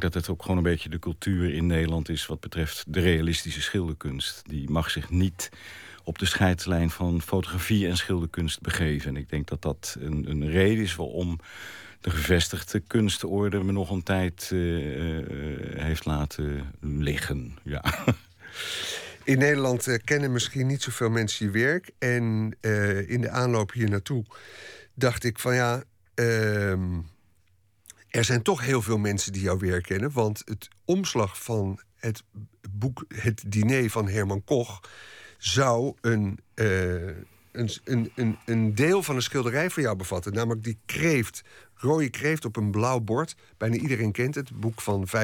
dat het ook gewoon een beetje de cultuur in Nederland is... wat betreft de realistische schilderkunst. Die mag zich niet op de scheidslijn van fotografie en schilderkunst begeven. En ik denk dat dat een, een reden is waarom de gevestigde kunstorde me nog een tijd uh, heeft laten liggen. Ja. In Nederland uh, kennen misschien niet zoveel mensen je werk. En in de aanloop hier naartoe dacht ik van ja. Ehm, er zijn toch heel veel mensen die jouw werk kennen. Want het omslag van het boek Het Diner van Herman Koch zou een, uh, een, een, een, deel van een schilderij van jou bevatten. Namelijk die kreeft, rode kreeft op een blauw bord. Bijna iedereen kent het. boek van 500.000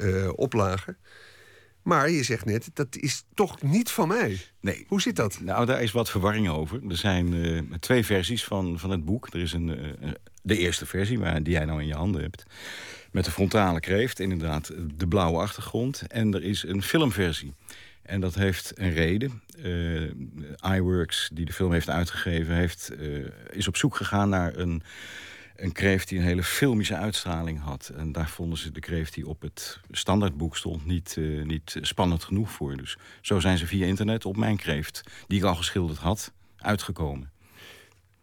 uh, oplagen. Maar je zegt net, dat is toch niet van mij. Nee. Hoe zit dat? Nou, daar is wat verwarring over. Er zijn uh, twee versies van, van het boek. Er is een, uh, de eerste versie, die jij nou in je handen hebt. Met de frontale kreeft, inderdaad de blauwe achtergrond. En er is een filmversie. En dat heeft een reden. Uh, iWorks, die de film heeft uitgegeven, heeft, is op zoek gegaan naar een, een kreeft die een hele filmische uitstraling had. En daar vonden ze de kreeft die op het standaardboek stond niet, uh, niet spannend genoeg voor. Dus zo zijn ze via internet op mijn kreeft, die ik al geschilderd had, uitgekomen.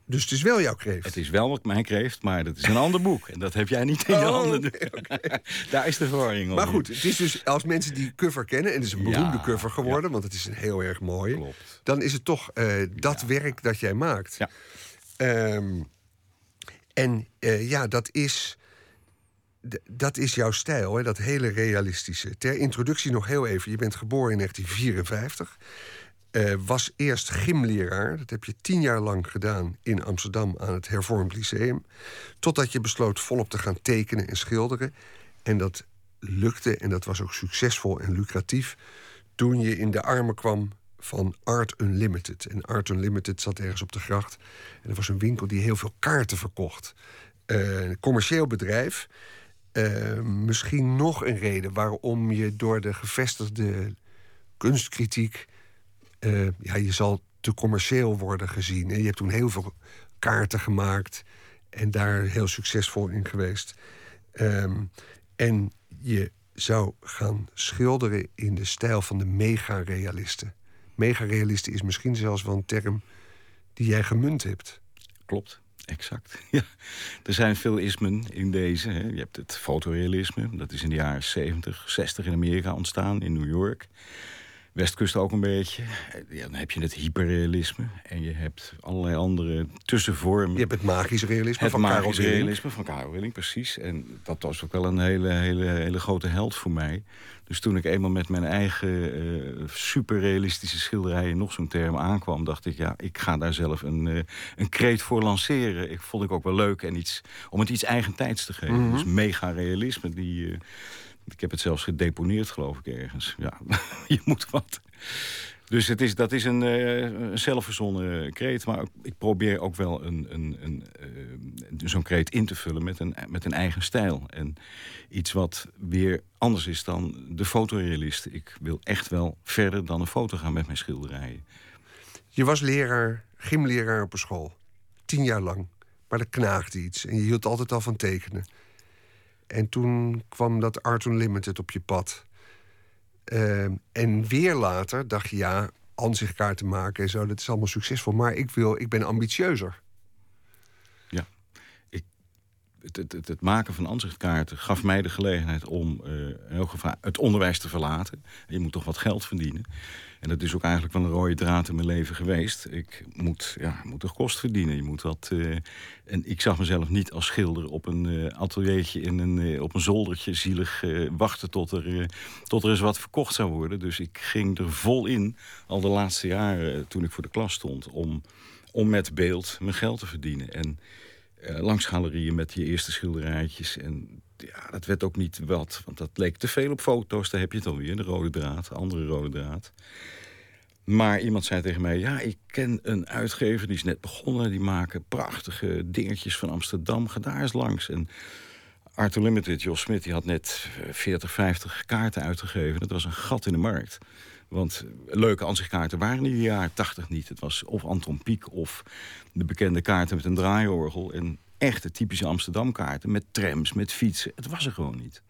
Dus het is wel jouw kreeft? Het is wel mijn kreeft, maar dat is een ander boek. En dat heb jij niet in je oh, handen. Okay, okay. Daar is de verwarring Maar goed, het is dus als mensen die cover kennen... en het is een beroemde ja, cover geworden, ja. want het is een heel erg mooie... Klopt. dan is het toch uh, dat ja. werk dat jij maakt. Ja. Um, en uh, ja, dat is... Dat is jouw stijl, dat hele realistische. Ter introductie nog heel even. Je bent geboren in 1954. Uh, was eerst gymleraar. Dat heb je tien jaar lang gedaan in Amsterdam aan het Hervormd Lyceum. Totdat je besloot volop te gaan tekenen en schilderen. En dat lukte en dat was ook succesvol en lucratief. Toen je in de armen kwam van Art Unlimited. En Art Unlimited zat ergens op de gracht. En er was een winkel die heel veel kaarten verkocht. Een commercieel bedrijf. Uh, misschien nog een reden waarom je door de gevestigde kunstkritiek uh, ja, je zal te commercieel worden gezien. En je hebt toen heel veel kaarten gemaakt en daar heel succesvol in geweest. Um, en je zou gaan schilderen in de stijl van de mega-realisten. Mega-realisten is misschien zelfs wel een term die jij gemunt hebt. Klopt, exact. Ja. Er zijn veel ismen in deze. Hè. Je hebt het fotorealisme, dat is in de jaren 70, 60 in Amerika ontstaan, in New York. Westkust ook een beetje. Ja, dan heb je het hyperrealisme. En je hebt allerlei andere tussenvormen. Je hebt het magisch realisme het van magisch realisme van Karel Willing, precies. En dat was ook wel een hele, hele, hele grote held voor mij. Dus toen ik eenmaal met mijn eigen uh, superrealistische schilderijen... nog zo'n term aankwam, dacht ik... ja, ik ga daar zelf een, uh, een kreet voor lanceren. Ik vond ik ook wel leuk en iets, om het iets eigentijds te geven. Mm -hmm. Dus mega-realisme, die... Uh, ik heb het zelfs gedeponeerd, geloof ik, ergens. Ja, je moet wat. Dus het is, dat is een, uh, zelfverzonnen kreet. Maar ik probeer ook wel een, een, een, uh, zo'n kreet in te vullen met een, met een eigen stijl. En iets wat weer anders is dan de fotorealist. Ik wil echt wel verder dan een foto gaan met mijn schilderijen. Je was leraar, gymleraar op een school. Tien jaar lang. Maar er knaagde iets. En je hield altijd al van tekenen. En toen kwam dat Art Unlimited op je pad. Uh, en weer later dacht je, ja, ansichtkaarten maken en zo, dat is allemaal succesvol. Maar ik, wil, ik ben ambitieuzer. Ja, ik, het, het, het maken van ansichtkaarten gaf mij de gelegenheid om uh, het onderwijs te verlaten. Je moet toch wat geld verdienen. En dat is ook eigenlijk wel een rode draad in mijn leven geweest. Ik moet, ja, moet toch kost verdienen. Je moet wat, uh, en ik zag mezelf niet als schilder op een uh, ateliertje in een, uh, op een zoldertje zielig wachten tot er, tot er eens wat verkocht zou worden. Dus ik ging er vol in, al de laatste jaren toen ik voor de klas stond, om, om met beeld mijn geld te verdienen. En langs galerieën met je eerste schilderijtjes. En ja, dat werd ook niet wat, want dat leek te veel op foto's. Daar heb je het alweer, de rode draad, andere rode draad. Maar iemand zei tegen mij, ja, ik ken een uitgever, die is net begonnen. Die maken prachtige dingetjes van Amsterdam. Ga daar eens langs. En Arthur Limited, Jos Smit, die had net 40, 50 kaarten uitgegeven. Dat was een gat in de markt. Want leuke ansichtkaarten waren in de jaren 80 niet. Het was of Anton Pieck of de bekende kaarten met een draaiorgel. En echte typische Amsterdam-kaarten met trams, met fietsen. Het was er gewoon niet.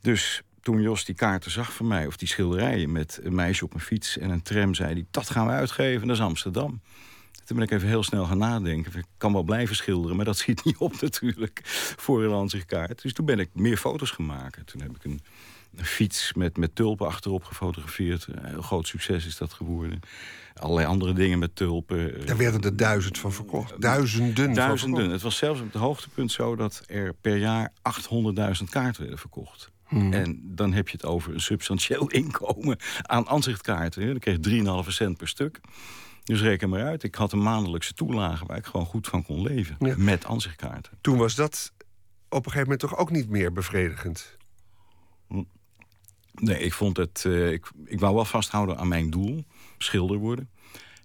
Dus toen Jos die kaarten zag van mij, of die schilderijen met een meisje op een fiets en een tram, zei hij: Dat gaan we uitgeven, dat is Amsterdam. Toen ben ik even heel snel gaan nadenken. Ik kan wel blijven schilderen, maar dat schiet niet op natuurlijk voor een ansichtkaart. Dus toen ben ik meer foto's gemaakt. Toen heb ik een, een fiets met, met tulpen achterop gefotografeerd. Een heel groot succes is dat geworden. Allerlei andere dingen met tulpen. Daar werden er duizend van verkocht. Duizenden. Duizenden. Het was zelfs op het hoogtepunt zo dat er per jaar 800.000 kaarten werden verkocht. Hmm. En dan heb je het over een substantieel inkomen aan aanzichtkaarten. Dan kreeg je 3,5 cent per stuk. Dus reken maar uit. Ik had een maandelijkse toelage waar ik gewoon goed van kon leven. Met aanzichtkaarten. Toen was dat op een gegeven moment toch ook niet meer bevredigend? Nee, ik vond het. Uh, ik, ik wou wel vasthouden aan mijn doel: schilder worden.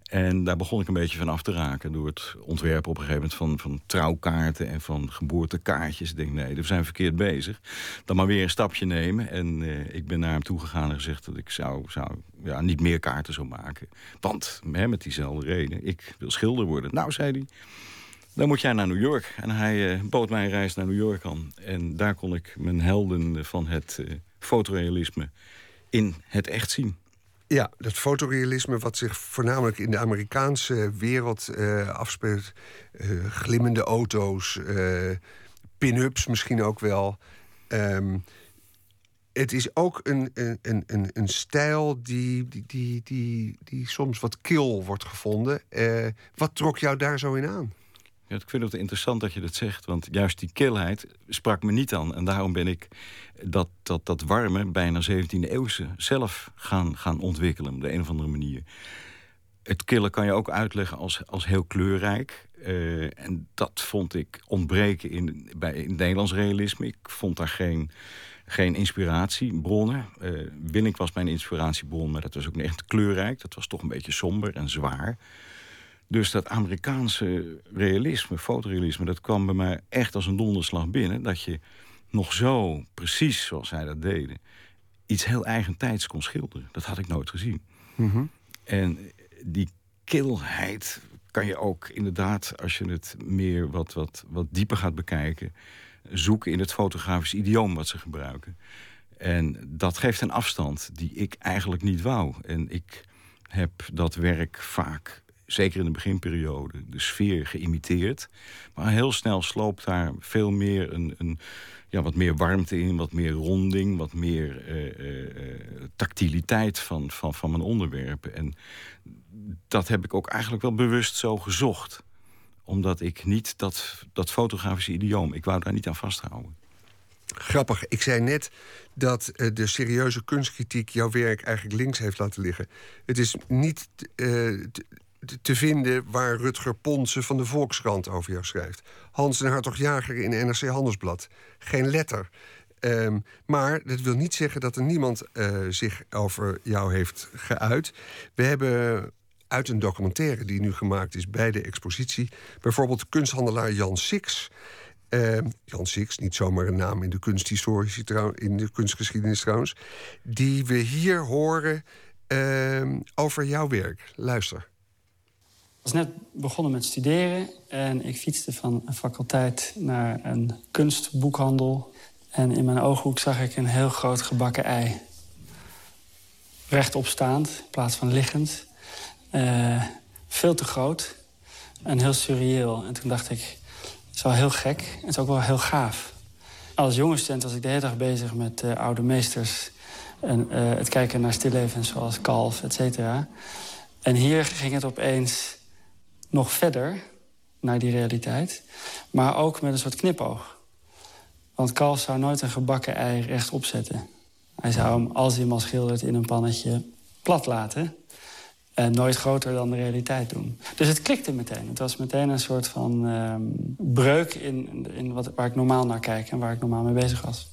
En daar begon ik een beetje van af te raken door het ontwerpen op een gegeven moment van, van trouwkaarten en van geboortekaartjes. Ik denk, nee, we zijn verkeerd bezig. Dan maar weer een stapje nemen. En uh, ik ben naar hem toegegaan en gezegd dat ik zou, zou ja, niet meer kaarten zou maken. Want met diezelfde reden, ik wil schilder worden. Nou, zei hij, dan moet jij naar New York. En hij uh, bood mij een reis naar New York aan. En daar kon ik mijn helden van het fotorealisme in het echt zien. Ja, dat fotorealisme wat zich voornamelijk in de Amerikaanse wereld uh, afspeelt. Uh, glimmende auto's, uh, pin-ups misschien ook wel. Um, het is ook een, een, een, een stijl die, die, die, die, die soms wat kil wordt gevonden. wat trok jou daar zo in aan? Ja, ik vind het interessant dat je dat zegt, want juist die kilheid sprak me niet aan. En daarom ben ik dat, dat, dat warme, bijna 17e eeuwse, zelf gaan, gaan ontwikkelen op de een of andere manier. Het killen kan je ook uitleggen als, als heel kleurrijk. Uh, en dat vond ik ontbreken in, bij, in het Nederlands realisme. Ik vond daar geen, geen inspiratiebronnen. Uh, Willink was mijn inspiratiebron, maar dat was ook niet echt kleurrijk. Dat was toch een beetje somber en zwaar. Dus dat Amerikaanse realisme, fotorealisme, dat kwam bij mij echt als een donderslag binnen. Dat je nog zo, precies zoals zij dat deden, iets heel eigentijds kon schilderen. Dat had ik nooit gezien. Mhm. En die kilheid kan je ook inderdaad, als je het meer wat, wat, wat dieper gaat bekijken, zoeken in het fotografisch idioom wat ze gebruiken. En dat geeft een afstand die ik eigenlijk niet wou. En ik heb dat werk vaak zeker in de beginperiode, de sfeer geïmiteerd. Maar heel snel sloopt daar veel meer een, een ja, wat meer warmte in, wat meer ronding, wat meer uh, tactiliteit van, van, van mijn onderwerpen. En dat heb ik ook eigenlijk wel bewust zo gezocht. Omdat ik niet dat, dat fotografische idioom, ik wou daar niet aan vasthouden. Grappig, ik zei net dat de serieuze kunstkritiek jouw werk eigenlijk links heeft laten liggen. Het is niet te vinden waar Rutger Ponsen van de Volkskrant over jou schrijft. Hans en Hartog Jager in NRC Handelsblad. Geen letter. Um, maar dat wil niet zeggen dat er niemand uh, zich over jou heeft geuit. We hebben uit een documentaire die nu gemaakt is bij de expositie... bijvoorbeeld kunsthandelaar Jan Six... Uh, Jan Six, niet zomaar een naam in de kunsthistorie, in de kunstgeschiedenis trouwens... die we hier horen uh, over jouw werk. Luister was net begonnen met studeren en ik fietste van een faculteit naar een kunstboekhandel. En in mijn ooghoek zag ik een heel groot gebakken ei. Rechtop staand in plaats van liggend. Uh, veel te groot en heel surreëel. En toen dacht ik, het is wel heel gek en het is ook wel heel gaaf. Als jonge student was ik de hele dag bezig met uh, oude meesters... en uh, het kijken naar stillevens zoals Kalf, et cetera. En hier ging het opeens nog verder naar die realiteit. Maar ook met een soort knipoog. Want Kalf zou nooit een gebakken ei rechtop zetten. Hij zou hem, als hij hem schildert, in een pannetje plat laten. En nooit groter dan de realiteit doen. Dus het klikte meteen. Het was meteen een soort van uh, breuk in, in wat, waar ik normaal naar kijk... en waar ik normaal mee bezig was.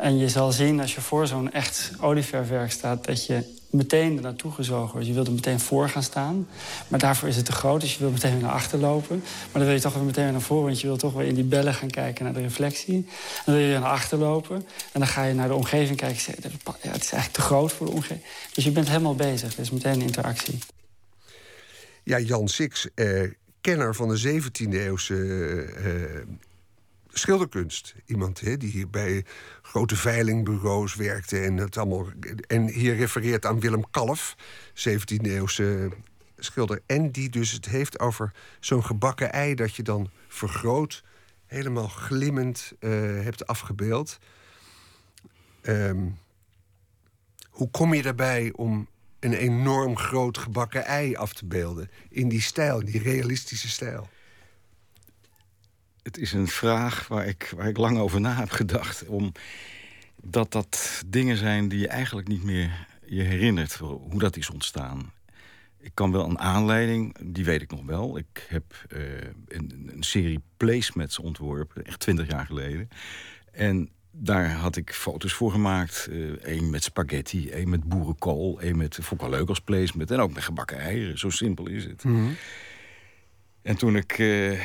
En je zal zien als je voor zo'n echt olieverfwerk staat... dat je meteen naartoe gezogen wordt. Je wilt er meteen voor gaan staan. Maar daarvoor is het te groot, dus je wilt meteen weer naar achter lopen. Maar dan wil je toch weer meteen weer naar voren... want je wilt toch weer in die bellen gaan kijken naar de reflectie. Dan wil je weer naar achter lopen. En dan ga je naar de omgeving kijken. Ja, het is eigenlijk te groot voor de omgeving. Dus je bent helemaal bezig. Is meteen een interactie. Ja, Jan Six eh, kenner van de 17e eeuwse eh, schilderkunst. Iemand hè, die hier bij grote veilingbureaus werkte en het allemaal. En hier refereert aan Willem Kalf, 17e eeuwse schilder. En die dus het heeft over zo'n gebakken ei dat je dan vergroot, helemaal glimmend uh, hebt afgebeeld. Um, hoe kom je daarbij om een enorm groot gebakken ei af te beelden? In die stijl, die realistische stijl. Het is een vraag waar ik, waar ik lang over na heb gedacht. Omdat dat dingen zijn die je eigenlijk niet meer je herinnert. Hoe dat is ontstaan. Ik kan wel een aanleiding, die weet ik nog wel. Ik heb uh, een, een, serie placemats ontworpen, echt twintig jaar geleden. En daar had ik foto's voor gemaakt. Eén eh, met spaghetti, één met boerenkool... één met, vond ik wel leuk als placement. En ook met gebakken eieren, zo simpel is het. Mhm. En toen ik... Uh,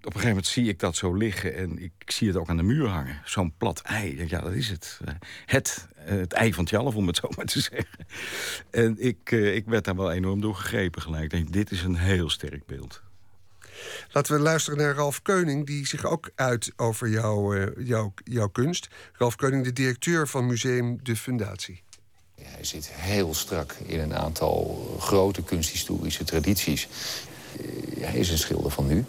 op een gegeven moment zie ik dat zo liggen... en ik, zie het ook aan de muur hangen. Zo'n plat ei. Ja, dat is het. Eh, het, het ei van Tjalf, om het zo maar te zeggen. En ik, ik werd daar wel enorm door gegrepen gelijk. Ik denk, dit is een heel sterk beeld. Laten we luisteren naar Ralf Keuning, die zich ook uit over jouw, uh, jouw, jouw kunst. Ralf Keuning, de directeur van Museum De Fundatie. hij zit heel strak in een aantal grote kunsthistorische tradities. Eh, hij is een schilder van nu.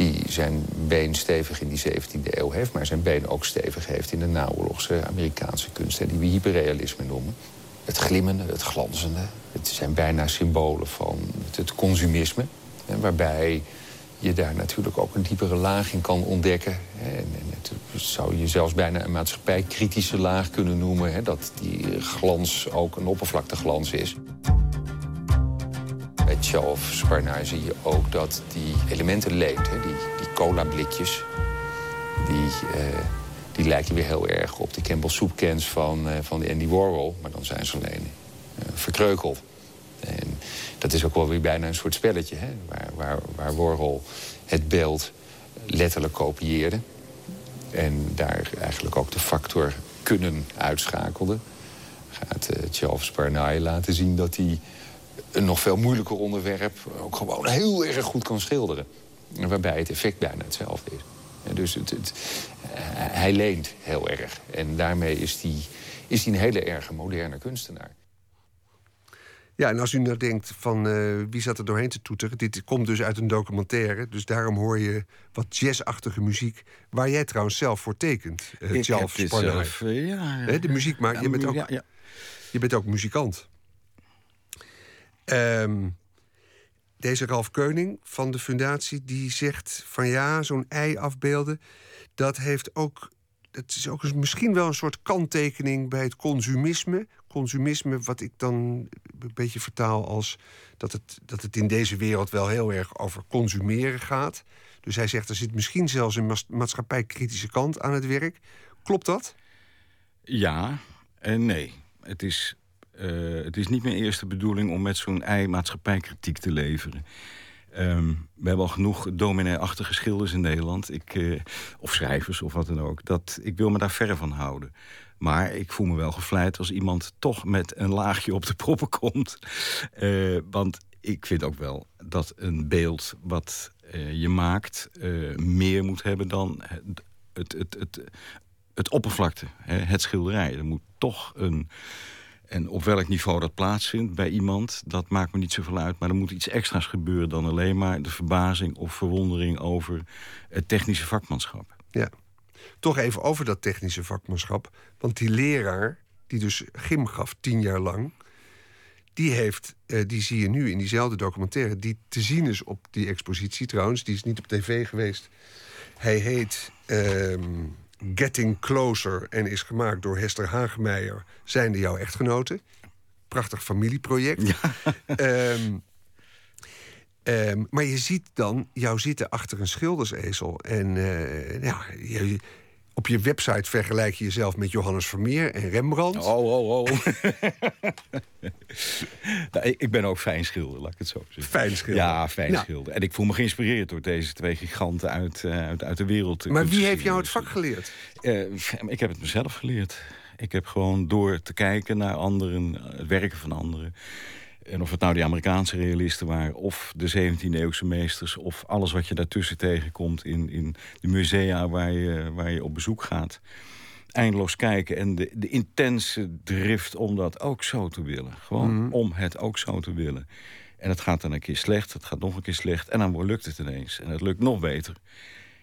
Die zijn been stevig in die 17e eeuw heeft... maar zijn been ook stevig heeft in de naoorlogse Amerikaanse kunst... die we hyperrealisme noemen. Het glimmende, het glanzende. Het zijn bijna symbolen van het consumisme waarbij je daar natuurlijk ook een diepere laag in kan ontdekken. En, zou je zelfs bijna een maatschappijkritische laag kunnen noemen. Dat die glans ook een oppervlakteglans is. Bij Tjalf Sparnaar zie je ook dat die elementen leent. Hè, die, die cola-blikjes, die, uh, die lijken weer heel erg op de Campbell soepcans van, uh, van Andy Warhol. Maar dan zijn ze alleen uh, verkreukeld. En dat is ook wel weer bijna een soort spelletje, hè? Waar, waar, waar Warhol het beeld letterlijk kopieerde. En daar eigenlijk ook de factor kunnen uitschakelde. Gaat uh, Charles laten zien dat hij een nog veel moeilijker onderwerp... ook gewoon heel erg goed kan schilderen. Waarbij het effect bijna hetzelfde is. En dus het, het, hij leent heel erg. En daarmee is hij, is hij een hele erge moderne kunstenaar. Ja, en als u nou denkt van uh, wie zat er doorheen te toeteren... dit komt dus uit een documentaire, dus daarom hoor je wat jazzachtige muziek... waar jij trouwens zelf voor tekent, uh, Ik zelf, zelf uh, ja, ja, De muziek maakt, je, bent ook, ja, je bent ook muzikant. Um, deze Ralf Keuning van de fundatie, die zegt van ja, zo'n ei afbeelden... dat heeft ook het is ook misschien wel een soort kanttekening bij het consumisme. Consumisme, wat ik dan een beetje vertaal als dat het, dat het in deze wereld wel heel erg over consumeren gaat. Dus hij zegt er zit misschien zelfs een maatschappijkritische kant aan het werk. Klopt dat? Ja en nee. Het is, uh, het is niet mijn eerste bedoeling om met zo'n ei maatschappijkritiek te leveren. Um, we hebben al genoeg dominee-achtige schilders in Nederland. Ik, uh, of schrijvers of wat dan ook. Dat, ik wil me daar verre van houden. Maar ik voel me wel gevleid als iemand toch met een laagje op de proppen komt. Uh, want ik vind ook wel dat een beeld wat je maakt... meer moet hebben dan het, het, het, het, het oppervlakte, hè, het schilderij. Er moet toch een en op welk niveau dat plaatsvindt bij iemand, dat maakt me niet zoveel uit. Maar er moet iets extra's gebeuren dan alleen maar de verbazing of verwondering over het technische vakmanschap. Ja, toch even over dat technische vakmanschap. Want die leraar, die dus gym gaf tien jaar lang, die, heeft, eh, die zie je nu in diezelfde documentaire, die te zien is op die expositie trouwens. Die is niet op tv geweest. Hij heet. Ehm, Getting Closer en is gemaakt door Hester Hagemeijer, zijnde jouw echtgenote. Prachtig familieproject. Ja. Ehm, ehm, maar je ziet dan jou zitten achter een schildersezel. En uh, ja, je, op je website vergelijk je jezelf met Johannes Vermeer en Rembrandt. Oh, oh, oh. nou, ik ben ook fijn schilder, laat ik het zo zeggen. Fijn schilder. Ja, fijn nou. schilder. En ik voel me geïnspireerd door deze twee giganten uit, uh, uit, uit, de wereld. Maar wie heeft jou het vak geleerd? Uh, ik heb het mezelf geleerd. Ik heb gewoon door te kijken naar anderen, het werken van anderen... En of het nou die Amerikaanse realisten waren, of de 17e-eeuwse meesters, of alles wat je daartussen tegenkomt in, in de musea waar je, waar je op bezoek gaat. Eindeloos kijken en de, de intense drift om dat ook zo te willen. Gewoon Mhm. om het ook zo te willen. En het gaat dan een keer slecht, het gaat nog een keer slecht. En dan lukt het ineens. En het lukt nog beter.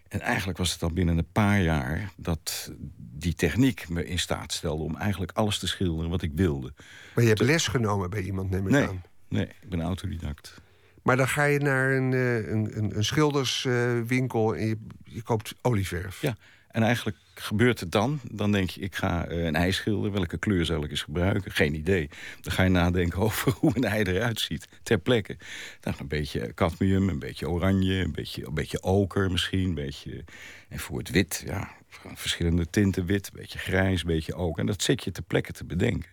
En eigenlijk was het al binnen een paar jaar dat die techniek me in staat stelde om eigenlijk alles te schilderen wat ik wilde. Maar je hebt les genomen bij iemand, neem ik Nee, aan. nee, ik ben autodidact. Maar dan ga je naar een, eh, een, een, een schilderswinkel en je, je koopt olieverf. Ja, en eigenlijk gebeurt het dan. Dan denk je, ik ga eh, een ei schilderen. Welke kleur zal ik eens gebruiken? Geen idee. Dan ga je nadenken over hoe een ei eruit ziet. Ter plekke. Dan een beetje cadmium, een beetje oranje, een beetje, een beetje oker misschien. Een beetje, en voor het wit, ja, verschillende tinten wit. Een beetje grijs, een beetje oker. En dat zit je ter plekke te bedenken.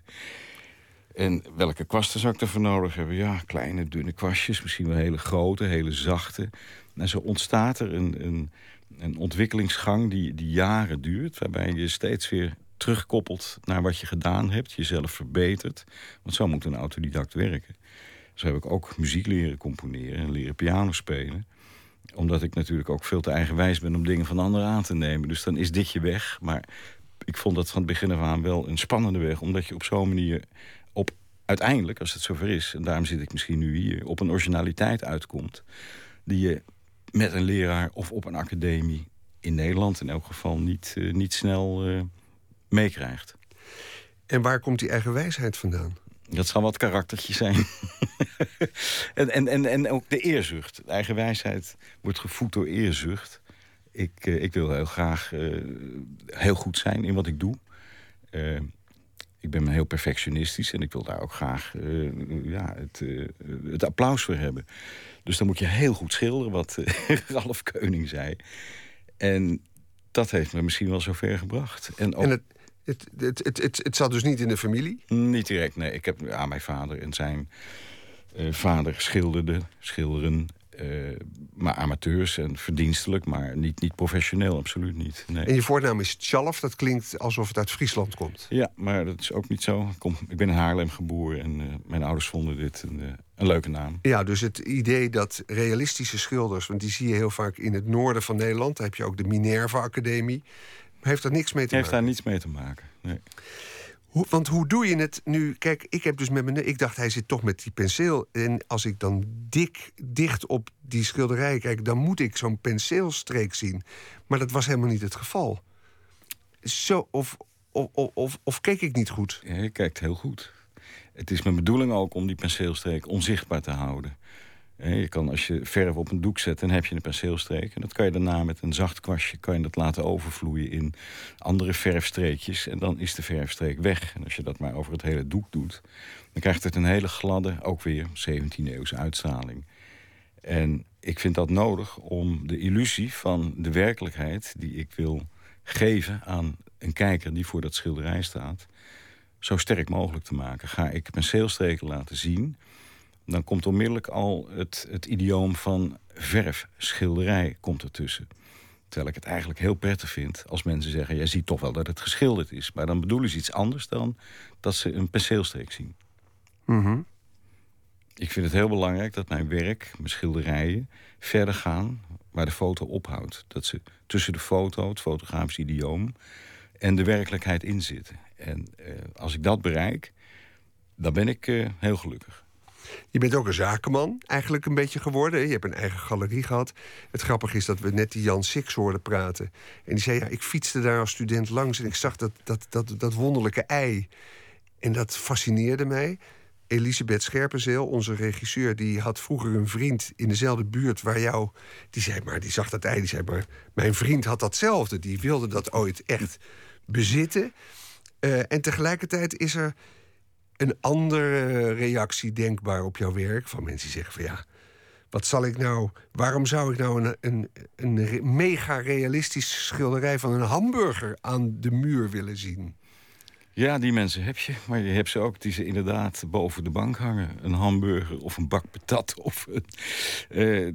En welke kwasten zou ik ervoor nodig hebben? Ja, kleine, dunne kwastjes. Misschien wel hele grote, hele zachte. En zo ontstaat er een, een, een ontwikkelingsgang die, die jaren duurt... waarbij je steeds weer terugkoppelt naar wat je gedaan hebt. Jezelf verbetert. Want zo moet een autodidact werken. Zo heb ik ook muziek leren componeren en leren piano spelen omdat ik natuurlijk ook veel te eigenwijs ben om dingen van anderen aan te nemen. Dus dan is dit je weg. Maar ik vond dat van het begin af aan wel een spannende weg. Omdat je op zo'n manier op uiteindelijk, als het zover is... en daarom zit ik misschien nu hier, op een originaliteit uitkomt... die je met een leraar of op een academie... in Nederland in elk geval niet, eh, niet snel eh, meekrijgt. En waar komt die eigen wijsheid vandaan? Dat zal wat karaktertje zijn. en, en, en, en ook de eerzucht. De eigen wijsheid wordt gevoed door eerzucht. Ik, eh, ik wil heel graag heel goed zijn in wat ik doe. Ik ben heel perfectionistisch en ik wil daar ook graag eh, ja, het, eh, het applaus voor hebben. Dus dan moet je heel goed schilderen, wat eh, Ralf Keuning zei. En dat heeft me misschien wel zover gebracht. En ook En het, het, het, het, het, het zat dus niet in de familie. niet direct, nee. Ik heb aan mijn vader en zijn vader schilderde, schilderen. Eh, maar amateurs en verdienstelijk, maar niet, niet professioneel, absoluut niet. Nee. En je voornaam is Tjalf. Dat klinkt alsof het uit Friesland komt. Ja, maar dat is ook niet zo. Ik, kom, ik ben in Haarlem geboren en eh, mijn ouders vonden dit een, eh, een leuke naam. Ja, dus het idee dat realistische schilders... want die zie je heel vaak in het noorden van Nederland... daar heb je ook de Minerva Academie... heeft daar niks mee te heeft maken. daar niets mee te maken. Nee. Hoe, want hoe doe je het nu? Kijk, ik heb dus met mijn. Ik dacht, hij zit toch met die penseel. En als ik dan dik, dicht op die schilderij kijk, dan moet ik zo'n penseelstreek zien. Maar dat was helemaal niet het geval. Zo, of, of, of, of, keek ik niet goed? Ja, je kijkt heel goed. Het is mijn bedoeling ook om die penseelstreek onzichtbaar te houden. Je kan, als je verf op een doek zet, dan heb je een penseelstreek. En dat kan je daarna met een zacht kwastje kan je dat laten overvloeien in andere verfstreekjes. En dan is de verfstreek weg. En als je dat maar over het hele doek doet, dan krijgt het een hele gladde, ook weer 17e-eeuwse uitstraling. En ik vind dat nodig om de illusie van de werkelijkheid die ik wil geven aan een kijker die voor dat schilderij staat, zo sterk mogelijk te maken. Ga ik penseelstreken laten zien, dan komt onmiddellijk al het, het idioom van verf, schilderij komt ertussen. Terwijl ik het eigenlijk heel prettig vind als mensen zeggen... jij ziet toch wel dat het geschilderd is. Maar dan bedoelen ze iets anders dan dat ze een penseelstreek zien. Mhm. Ik vind het heel belangrijk dat mijn werk, mijn schilderijen... verder gaan waar de foto ophoudt. Dat ze tussen de foto, het fotografisch idioom... en de werkelijkheid in zitten. En eh, als ik dat bereik, dan ben ik eh, heel gelukkig. Je bent ook een zakenman eigenlijk een beetje geworden. Je hebt een eigen galerie gehad. Het grappige is dat we net die Jan Six hoorden praten. En die zei, ja, ik fietste daar als student langs... en ik zag dat, dat, dat, dat wonderlijke ei. En dat fascineerde mij. Elisabeth Scherpenzeel, onze regisseur... die had vroeger een vriend in dezelfde buurt waar jou... die zei maar, die zag dat ei, die zei maar... mijn vriend had datzelfde, die wilde dat ooit echt bezitten. Eh, en tegelijkertijd is er een andere reactie denkbaar op jouw werk. Van mensen die zeggen van ja, wat zal ik nou... Waarom zou ik nou een, een, een mega realistisch schilderij van een hamburger aan de muur willen zien? Ja, die mensen heb je. Maar je hebt ze ook die ze inderdaad boven de bank hangen. Een hamburger of een bak patat. Of een, eh,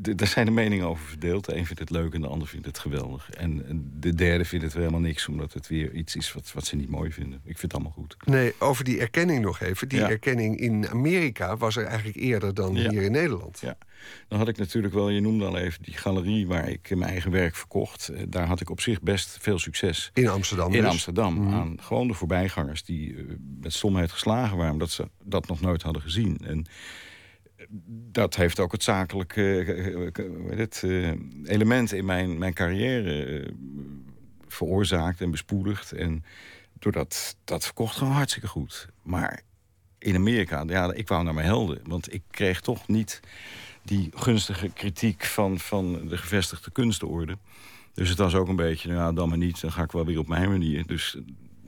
daar zijn de meningen over verdeeld. De een vindt het leuk en de ander vindt het geweldig. En de derde vindt het weer helemaal niks, omdat het weer iets is wat, wat ze niet mooi vinden. Ik vind het allemaal goed. Nee, over die erkenning nog even. Die erkenning in Amerika was er eigenlijk eerder dan hier in Nederland. Ja. Dan had ik natuurlijk wel, je noemde al even die galerie waar ik mijn eigen werk verkocht. Eh, daar had ik op zich best veel succes. In Amsterdam? In dus? Amsterdam. Mhm. Aan gewoon de voorbijgangers die eh, met stomheid geslagen waren, omdat ze dat nog nooit hadden gezien. En dat heeft ook het zakelijke eh, het, element in mijn, mijn carrière veroorzaakt en bespoedigd. En doordat dat verkocht gewoon hartstikke goed. Maar in Amerika, ja, ik wou naar mijn helden. Want ik kreeg toch niet die gunstige kritiek van, van de gevestigde kunstorde. Dus het was ook een beetje, nou dan maar niet, dan ga ik wel weer op mijn manier. Dus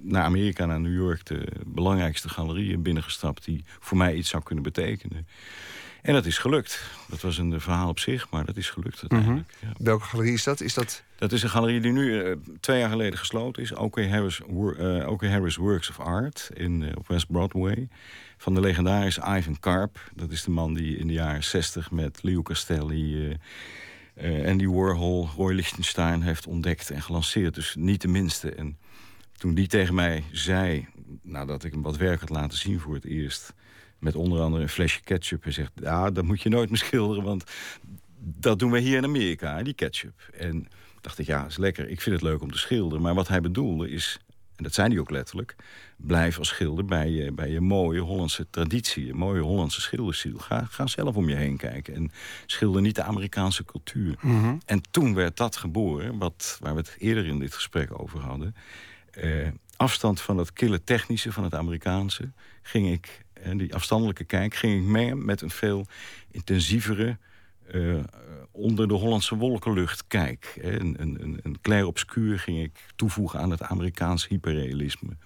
naar Amerika, naar New York, de belangrijkste galerieën binnengestapt... die voor mij iets zou kunnen betekenen. En dat is gelukt. Dat was een verhaal op zich, maar dat is gelukt uiteindelijk. ja. Welke galerie is dat? Is dat... Dat is een galerie die nu uh, twee jaar geleden gesloten is. OK Harris, uh, OK Harris Works of Art in, uh, op West Broadway. Van de legendarische Ivan Karp. Dat is de man die in de jaren 60 met Leo Castelli... Andy Warhol, Roy Lichtenstein heeft ontdekt en gelanceerd. Dus niet de minste. En toen die tegen mij zei, nadat ik hem wat werk had laten zien voor het eerst met onder andere een flesje ketchup. En zegt, ja, dat moet je nooit meer schilderen, want dat doen we hier in Amerika, die ketchup. En dacht ik, ja, is lekker. Ik vind het leuk om te schilderen. Maar wat hij bedoelde is, en dat zei hij ook letterlijk... blijf als schilder bij je, bij je mooie Hollandse traditie... je mooie Hollandse schilderziel. Ga, ga zelf om je heen kijken en schilder niet de Amerikaanse cultuur. Mhm. En toen werd dat geboren, wat, waar we het eerder in dit gesprek over hadden... Eh, afstand van het kille technische, van het Amerikaanse... ging ik die afstandelijke kijk ging ik mee met een veel intensievere... Uh, onder de Hollandse wolkenlucht kijk. Een, een, een clair obscuur ging ik toevoegen aan het Amerikaanse hyperrealisme.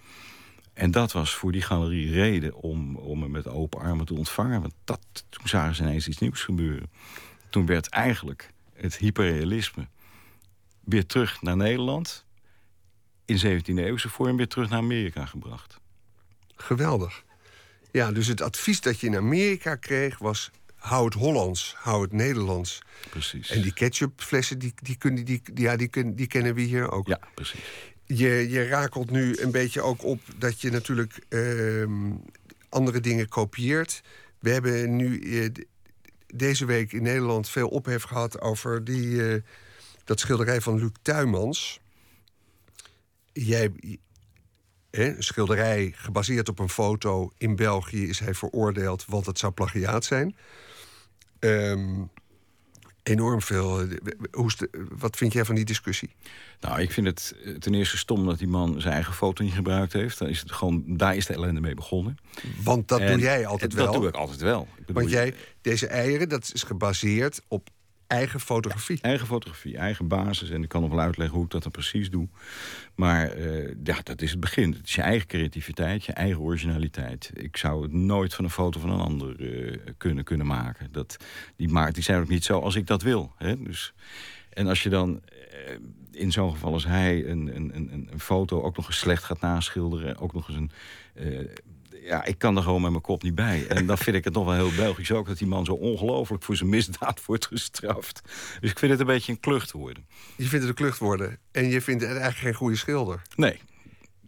En dat was voor die galerie reden om, om me met open armen te ontvangen. Want dat, toen zagen ze ineens iets nieuws gebeuren. Toen werd eigenlijk het hyperrealisme weer terug naar Nederland... in 17e-eeuwse vorm weer terug naar Amerika gebracht. Geweldig. Ja, dus het advies dat je in Amerika kreeg was... hou het Hollands, hou het Nederlands. Precies. En die ketchupflessen, die, die, kunnen, die, ja, die, kunnen, die kennen we hier ook. Ja, precies. Je, je rakelt nu een beetje ook op dat je natuurlijk ehm, andere dingen kopieert. We hebben nu eh, deze week in Nederland veel ophef gehad... over die, eh, dat schilderij van Luc Tuymans. Jij, een schilderij gebaseerd op een foto in België is hij veroordeeld, want het zou plagiaat zijn. Ehm, enorm veel. Eh, hoe wat vind jij van die discussie? Nou, ik vind het eh, ten eerste stom dat die man zijn eigen foto niet gebruikt heeft. Dan is het gewoon, daar is de ellende mee begonnen. Want dat doe jij altijd wel. Dat doe ik altijd wel. Ik Want jij, deze eieren, dat is gebaseerd op eigen fotografie. Eigen fotografie, eigen basis. En ik kan nog wel uitleggen hoe ik dat dan precies doe. Maar uh, ja, dat is het begin. Het is je eigen creativiteit, je eigen originaliteit. Ik zou het nooit van een foto van een ander uh, kunnen, kunnen maken. Dat, die, maakt, die zijn ook niet zo als ik dat wil. Hè? Dus, en als je dan uh, in zo'n geval als hij een, een, een, een foto ook nog eens slecht gaat naschilderen... ook nog eens een ja, ik kan er gewoon met mijn kop niet bij. En dan vind ik het nog wel heel Belgisch ook... dat die man zo ongelooflijk voor zijn misdaad wordt gestraft. Dus ik vind het een beetje een klucht worden. Je vindt het een klucht worden. En je vindt het eigenlijk geen goede schilder. Nee,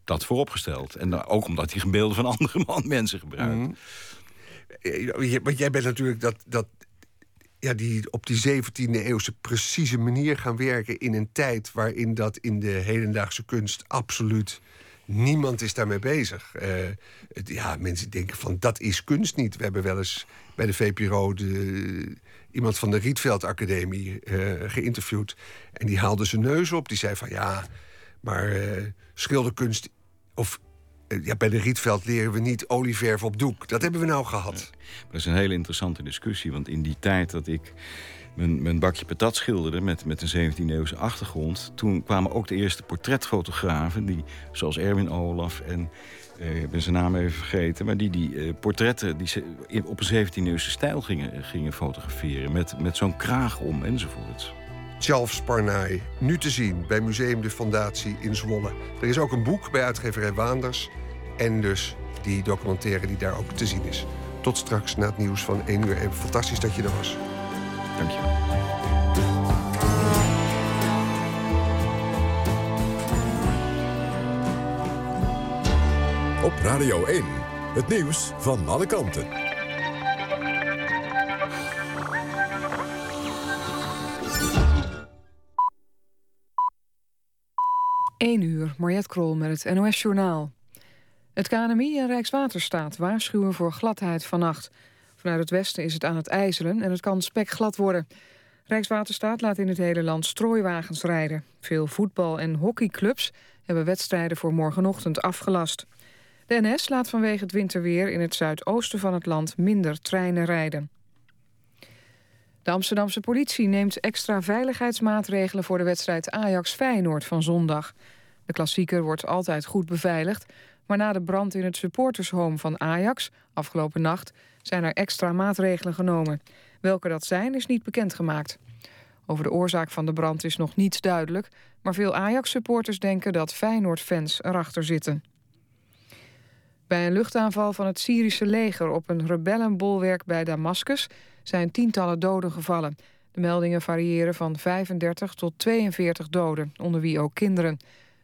dat vooropgesteld. En ook omdat hij beelden van andere man, mensen gebruikt. Mm Want jij bent natuurlijk dat, dat, ja, die op die 17e eeuwse precieze manier gaan werken... in een tijd waarin dat in de hedendaagse kunst absoluut Niemand is daarmee bezig. Uh, ja, mensen denken van dat is kunst niet. We hebben wel eens bij de VPRO de, iemand van de Rietveld Academie uh, geïnterviewd. En die haalde zijn neus op. Die zei van ja, maar schilderkunst... of ja, bij de Rietveld leren we niet olieverf op doek. Dat hebben we nou gehad. dat is een hele interessante discussie. Want in die tijd dat ik mijn, bakje patat schilderde met, met een 17e-eeuwse achtergrond... toen kwamen ook de eerste portretfotografen, die, zoals Erwin Olaf en... Uh, ik ben zijn naam even vergeten, maar die die uh, portretten die op een 17e-eeuwse stijl gingen, gingen fotograferen. Met, met zo'n kraag om enzovoorts. Tjalf Sparnaai, nu te zien bij Museum de Fondatie in Zwolle. Er is ook een boek bij uitgeverij Waanders. En dus die documentaire die daar ook te zien is. Tot straks na het nieuws van 1 uur. En fantastisch dat je er was. Dankjewel. Op Radio 1, het nieuws van alle kanten. 1 uur, Mariette Krol met het NOS Journaal. Het KNMI en Rijkswaterstaat waarschuwen voor gladheid vannacht. Vanuit het westen is het aan het ijzelen en het kan spekglad worden. Rijkswaterstaat laat in het hele land strooiwagens rijden. Veel voetbal- en hockeyclubs hebben wedstrijden voor morgenochtend afgelast. De NS laat vanwege het winterweer in het zuidoosten van het land minder treinen rijden. De Amsterdamse politie neemt extra veiligheidsmaatregelen voor de wedstrijd Ajax-Feyenoord van zondag. De klassieker wordt altijd goed beveiligd, maar na de brand in het supportershome van Ajax afgelopen nacht zijn er extra maatregelen genomen. Welke dat zijn is niet bekendgemaakt. Over de oorzaak van de brand is nog niets duidelijk, maar veel Ajax-supporters denken dat Feyenoord-fans erachter zitten. Bij een luchtaanval van het Syrische leger op een rebellenbolwerk bij Damascus zijn tientallen doden gevallen. De meldingen variëren van 35 tot 42 doden, onder wie ook kinderen.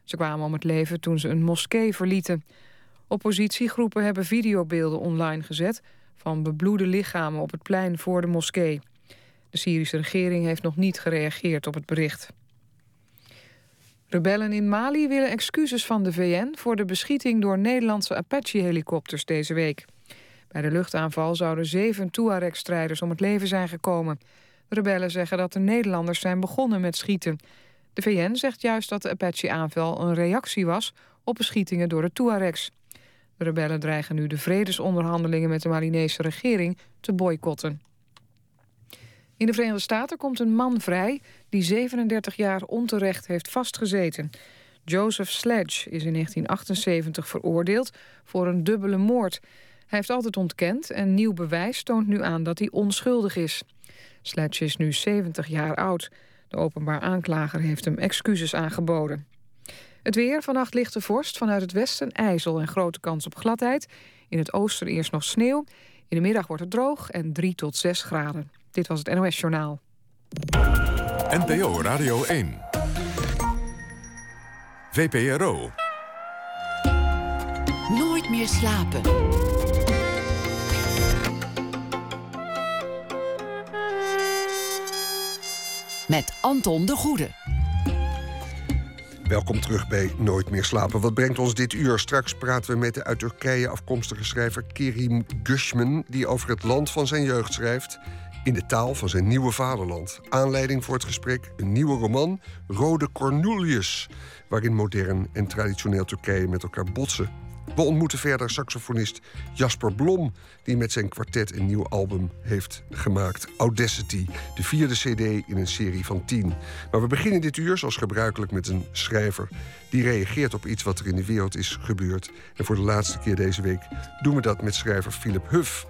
Ze kwamen om het leven toen ze een moskee verlieten. Oppositiegroepen hebben videobeelden online gezet... van bebloede lichamen op het plein voor de moskee. De Syrische regering heeft nog niet gereageerd op het bericht. Rebellen in Mali willen excuses van de VN... voor de beschieting door Nederlandse Apache-helikopters deze week. Bij de luchtaanval zouden zeven Tuareg-strijders om het leven zijn gekomen. Rebellen zeggen dat de Nederlanders zijn begonnen met schieten. De VN zegt juist dat de Apache-aanval een reactie was... op beschietingen door de Tuaregs. De rebellen dreigen nu de vredesonderhandelingen met de Malinese regering te boycotten. In de Verenigde Staten komt een man vrij die 37 jaar onterecht heeft vastgezeten. Joseph Sledge is in 1978 veroordeeld voor een dubbele moord. Hij heeft altijd ontkend en nieuw bewijs toont nu aan dat hij onschuldig is. Sledge is nu 70 jaar oud. De openbaar aanklager heeft hem excuses aangeboden. Het weer, vannacht ligt de vorst vanuit het westen ijzel en grote kans op gladheid. In het oosten eerst nog sneeuw. In de middag wordt het droog en 3 tot 6 graden. Dit was het NOS Journaal. NPO Radio 1. VPRO. Nooit meer slapen. Met Anton de Goede. Welkom terug bij Nooit meer slapen. Wat brengt ons dit uur? Straks praten we met de uit Turkije afkomstige schrijver Kerim Gushman... die over het land van zijn jeugd schrijft in de taal van zijn nieuwe vaderland. Aanleiding voor het gesprek een nieuwe roman, Rode Cornelius... waarin modern en traditioneel Turkije met elkaar botsen. We ontmoeten verder saxofonist Jasper Blom... die met zijn kwartet een nieuw album heeft gemaakt. Audacity, de vierde cd in een serie van tien. Maar we beginnen dit uur, zoals gebruikelijk, met een schrijver... die reageert op iets wat er in de wereld is gebeurd. En voor de laatste keer deze week doen we dat met schrijver Philip Huff...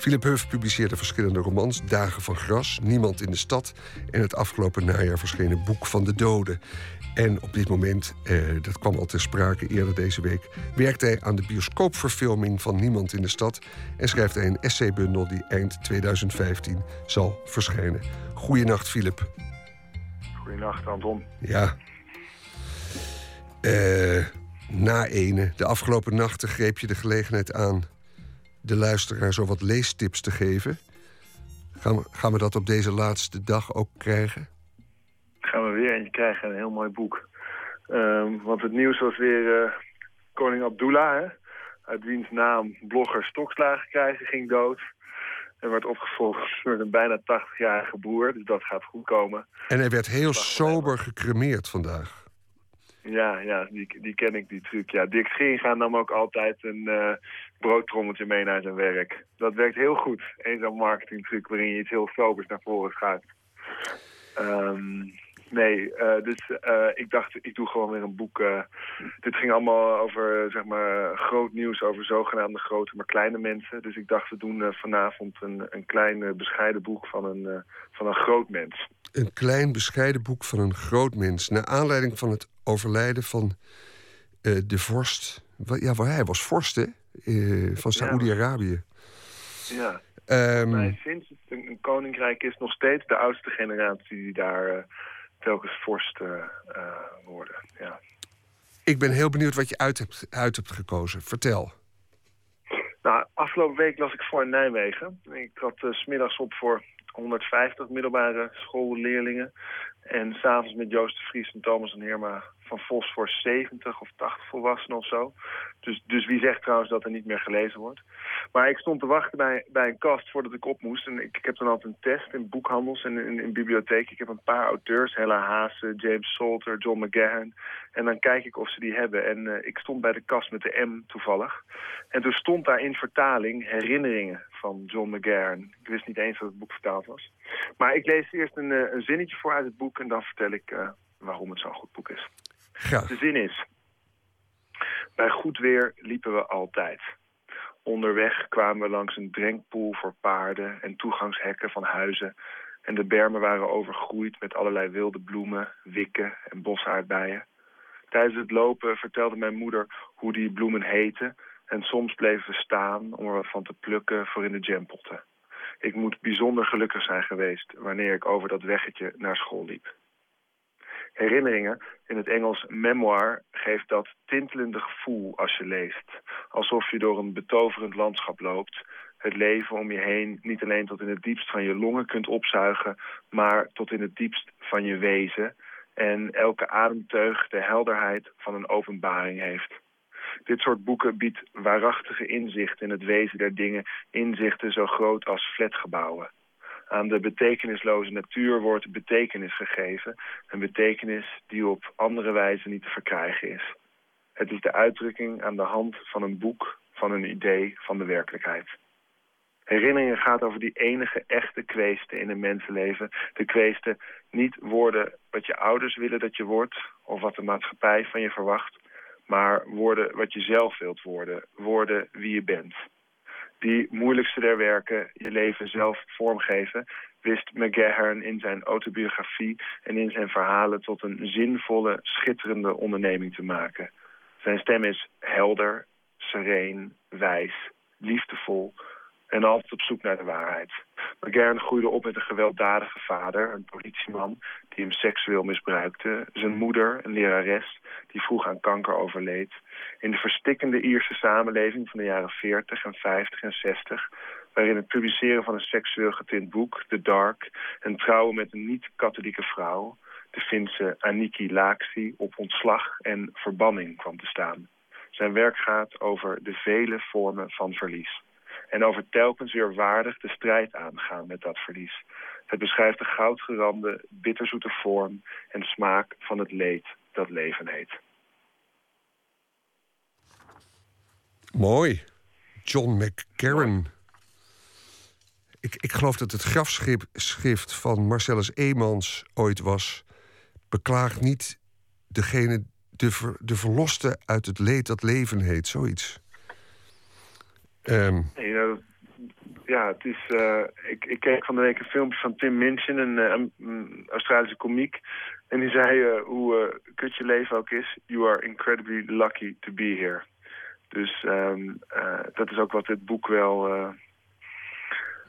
Philip Huff publiceerde verschillende romans. Dagen van Gras, Niemand in de Stad... en het afgelopen najaar verschenen Boek van de Doden. En op dit moment, eh, dat kwam al ter sprake eerder deze week... werkt hij aan de bioscoopverfilming van Niemand in de Stad... en schrijft hij een essaybundel die eind 2015 zal verschijnen. Goeienacht, Philip. Goeienacht, Anton. Ja. Eh, na ene, de afgelopen nachten greep je de gelegenheid aan... de luisteraar zo wat leestips te geven. Gaan we, gaan we dat op deze laatste dag ook krijgen? Gaan we weer eentje krijgen, een heel mooi boek. Ehm, want het nieuws was weer uh, koning Abdullah, hè? uit wiens naam blogger stokslagen krijgen, ging dood. En werd opgevolgd door een bijna 80-jarige boer, dus dat gaat goed komen. En hij werd heel sober gecremeerd vandaag. Ja, ja die, die ken ik, die truc. Ja, Dick Scheringa nam ook altijd een uh, broodtrommeltje mee naar zijn werk. Dat werkt heel goed. Eén zo'n marketingtruc waarin je iets heel sobers naar voren schuift. Um, Nee, uh, dus uh, ik dacht, ik doe gewoon weer een boek. Uh, dit ging allemaal over, zeg maar, groot nieuws over zogenaamde grote, maar kleine mensen. Dus ik dacht, we doen vanavond een, een klein bescheiden boek van een, van een groot mens. Een klein bescheiden boek van een groot mens. Naar aanleiding van het overlijden van de vorst. Ja, hij was vorst, hè? van Saoedi-Arabië. Ja. Ehm, Maar sinds het een, koninkrijk is, nog steeds de oudste generatie die daar eh, telkens vorst eh, eh, worden. Ja. ik ben heel benieuwd wat je uit hebt, uit hebt gekozen. Vertel. Nou, afgelopen week las ik voor in Nijmegen. Ik trad uh, smiddags op voor 150 middelbare schoolleerlingen. En s'avonds met Joost de Vries en Thomas en Heerma van Vos voor 70 of 80 volwassenen of zo. Dus, dus wie zegt trouwens dat er niet meer gelezen wordt. Maar ik stond te wachten bij, bij een kast voordat ik op moest. En ik, ik heb dan altijd een test in boekhandels en in, in bibliotheken. Ik heb een paar auteurs, Hella Haase, James Salter, John McGahern. En dan kijk ik of ze die hebben. En uh, ik stond bij de kast met de M toevallig. En toen stond daar in vertaling herinneringen van John McGahern. Ik wist niet eens dat het boek vertaald was. Maar ik lees eerst een, uh, een zinnetje voor uit het boek en dan vertel ik uh, waarom het zo'n goed boek is. Graag. De zin is... Bij goed weer liepen we altijd. Onderweg kwamen we langs een drinkpoel voor paarden en toegangshekken van huizen. En de bermen waren overgroeid met allerlei wilde bloemen, wikken en bosaardbeien. Tijdens het lopen vertelde mijn moeder hoe die bloemen heten... en soms bleven we staan om er wat van te plukken voor in de jampotten. Ik moet bijzonder gelukkig zijn geweest wanneer ik over dat weggetje naar school liep. Herinneringen, in het Engels memoir, geeft dat tintelende gevoel als je leest. Alsof je door een betoverend landschap loopt. Het leven om je heen niet alleen tot in het diepst van je longen kunt opzuigen... maar tot in het diepst van je wezen. En elke ademteug de helderheid van een openbaring heeft. Dit soort boeken biedt waarachtige inzicht in het wezen der dingen. Inzichten zo groot als flatgebouwen. Aan de betekenisloze natuur wordt betekenis gegeven. Een betekenis die op andere wijze niet te verkrijgen is. Het is de uitdrukking aan de hand van een boek, van een idee, van de werkelijkheid. Herinneringen gaat over die enige echte kweeste in een mensenleven. De kweeste niet worden wat je ouders willen dat je wordt... of wat de maatschappij van je verwacht... maar worden wat je zelf wilt worden. Worden wie je bent die moeilijkste der werken, je leven zelf vormgeven, wist McGahern in zijn autobiografie en in zijn verhalen tot een zinvolle, schitterende onderneming te maken. Zijn stem is helder, sereen, wijs, liefdevol en altijd op zoek naar de waarheid. McGahern groeide op met een gewelddadige vader, een politieman, die hem seksueel misbruikte. Zijn moeder, een lerares, die vroeg aan kanker overleed. In de verstikkende Ierse samenleving van de jaren 40 en 50 en 60... waarin het publiceren van een seksueel getint boek, The Dark... en trouwen met een niet-katholieke vrouw, de Finse Aniki Laxi... op ontslag en verbanning kwam te staan. Zijn werk gaat over de vele vormen van verlies en over telkens weer waardig de strijd aangaan met dat verlies. Het beschrijft de goudgerande, bitterzoete vorm en smaak van het leed dat leven heet. Mooi. John McCarran. Ik, ik geloof dat het grafschrift van Marcellus Eemans ooit was... beklaag niet degene, de, de verloste uit het leed dat leven heet. Zoiets. Um, nee, nou, ja, het is. Uh, ik, ik keek van de week een filmpje van Tim Minchin, een, een Australische komiek. En die zei uh, hoe kut je leven ook is: You are incredibly lucky to be here. Dus um, dat is ook wat dit boek wel.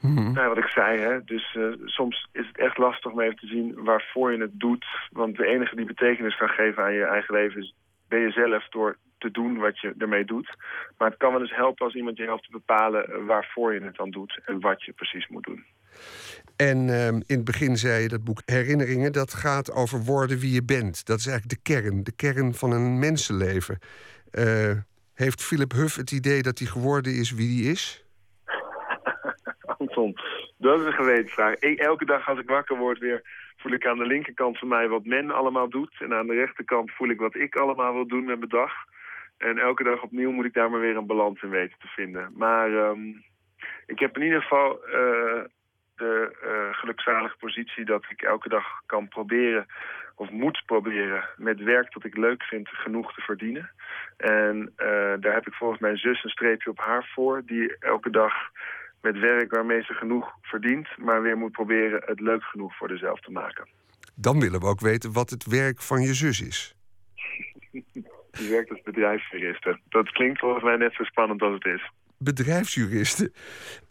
Mm -hmm. nou, wat ik zei, hè. Dus soms is het echt lastig om even te zien waarvoor je het doet. Want de enige die betekenis kan geven aan je eigen leven is ben je zelf door te doen wat je ermee doet. Maar het kan wel eens helpen als iemand je helpt te bepalen waarvoor je het dan doet en wat je precies moet doen. En uh, in het begin zei je dat boek Herinneringen, dat gaat over worden wie je bent. Dat is eigenlijk de kern, de kern van een mensenleven. Uh, heeft Philip Huff het idee dat hij geworden is wie hij is? Anton, dat is een gewetensvraag. Elke dag als ik wakker word weer voel ik aan de linkerkant van mij wat men allemaal doet. En aan de rechterkant voel ik wat ik allemaal wil doen met mijn dag. En elke dag opnieuw moet ik daar maar weer een balans in weten te vinden. Maar um, ik heb in ieder geval uh, de uh, gelukzalige positie dat ik elke dag kan proberen, of moet proberen, met werk dat ik leuk vind, genoeg te verdienen. En uh, daar heb ik volgens mijn zus een streepje op haar voor, die elke dag met werk waarmee ze genoeg verdient, maar weer moet proberen het leuk genoeg voor zichzelf te maken. Dan willen we ook weten wat het werk van je zus is. Die werkt als bedrijfsjuriste. Dat klinkt volgens mij net zo spannend als het is. bedrijfsjuristen.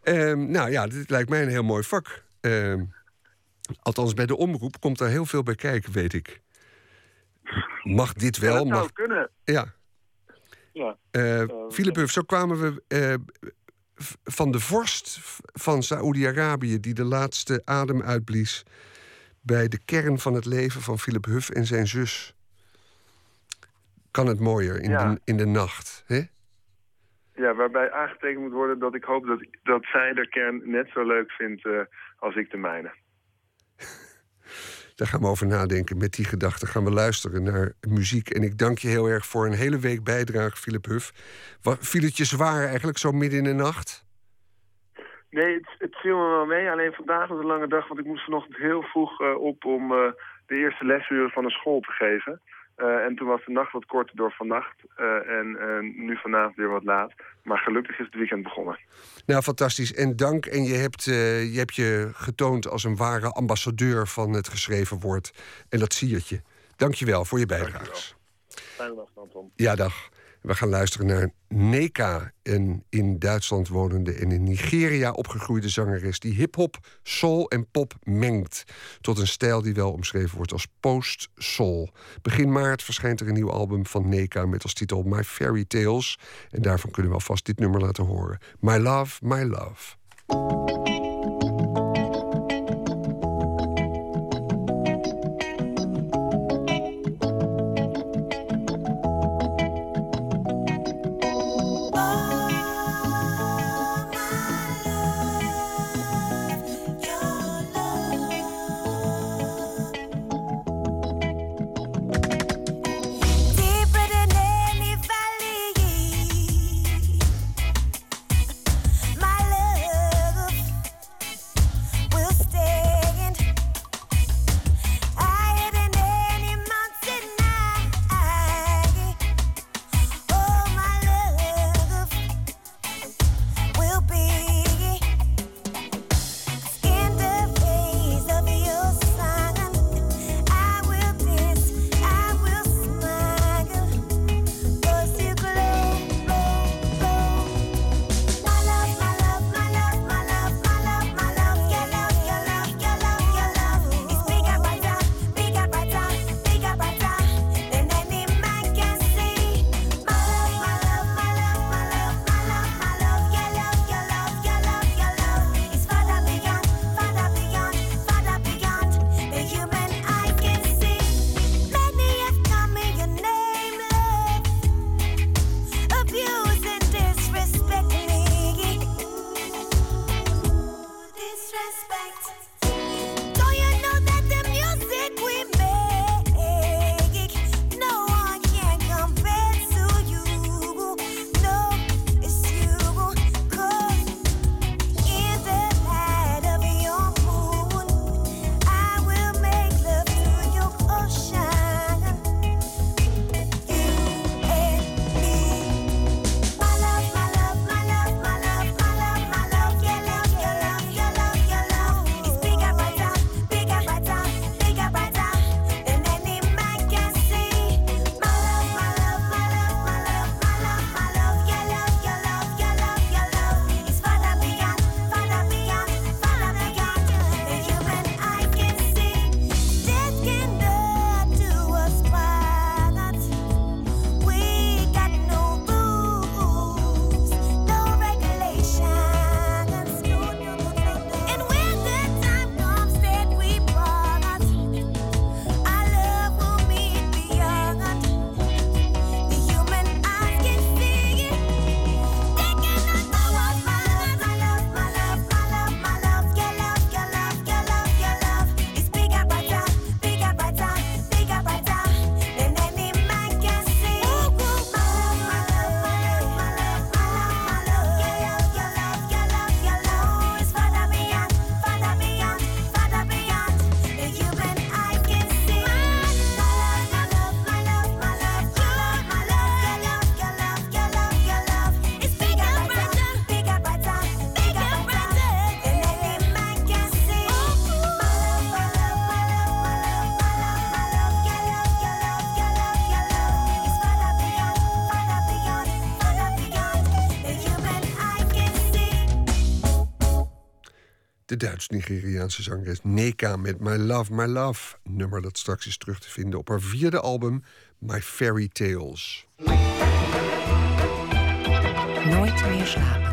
Ehm, nou ja, dit lijkt mij een heel mooi vak. Ehm, althans, bij de omroep komt daar heel veel bij kijken, weet ik. Mag dit Ja, wel? dat zou mag... kunnen. Ja. Ja. Eh, Eh, Philip Huff, zo kwamen we eh, van de vorst van Saoedi-Arabië... die de laatste adem uitblies bij de kern van het leven van Philip Huff en zijn zus. Kan het mooier in, Ja. de, in de nacht, hè? Ja, waarbij aangetekend moet worden dat ik hoop dat, dat zij de kern net zo leuk vindt eh, als ik de mijne. Daar gaan we over nadenken. Met die gedachten gaan we luisteren naar muziek. En ik dank je heel erg voor een hele week bijdrage, Philip Huff. Wa- Viel het je zwaar eigenlijk, zo midden in de nacht? Nee, het, het viel me wel mee. Alleen vandaag was een lange dag, want ik moest vanochtend heel vroeg eh, op om eh, de eerste lesuren van een school te geven. Eh, en toen was de nacht wat korter door vannacht eh, en eh, nu vanavond weer wat laat. Maar gelukkig is het weekend begonnen. Nou, fantastisch. En dank. En je hebt, eh, je hebt je getoond als een ware ambassadeur van het geschreven woord. En dat siertje. Dank je wel voor je bijdrage. Fijne dag, Anton. Ja, dag. We gaan luisteren naar Neka, een in Duitsland wonende en in Nigeria opgegroeide zangeres die hip-hop, soul en pop mengt. Tot een stijl die wel omschreven wordt als post-soul. Begin maart verschijnt er een nieuw album van Neka met als titel My Fairy Tales. En daarvan kunnen we alvast dit nummer laten horen: My Love, My Love. Duits-Nigeriaanse zangeres Neka met My Love, My Love. Nummer dat straks is terug te vinden op haar vierde album My Fairy Tales. Nooit meer slapen.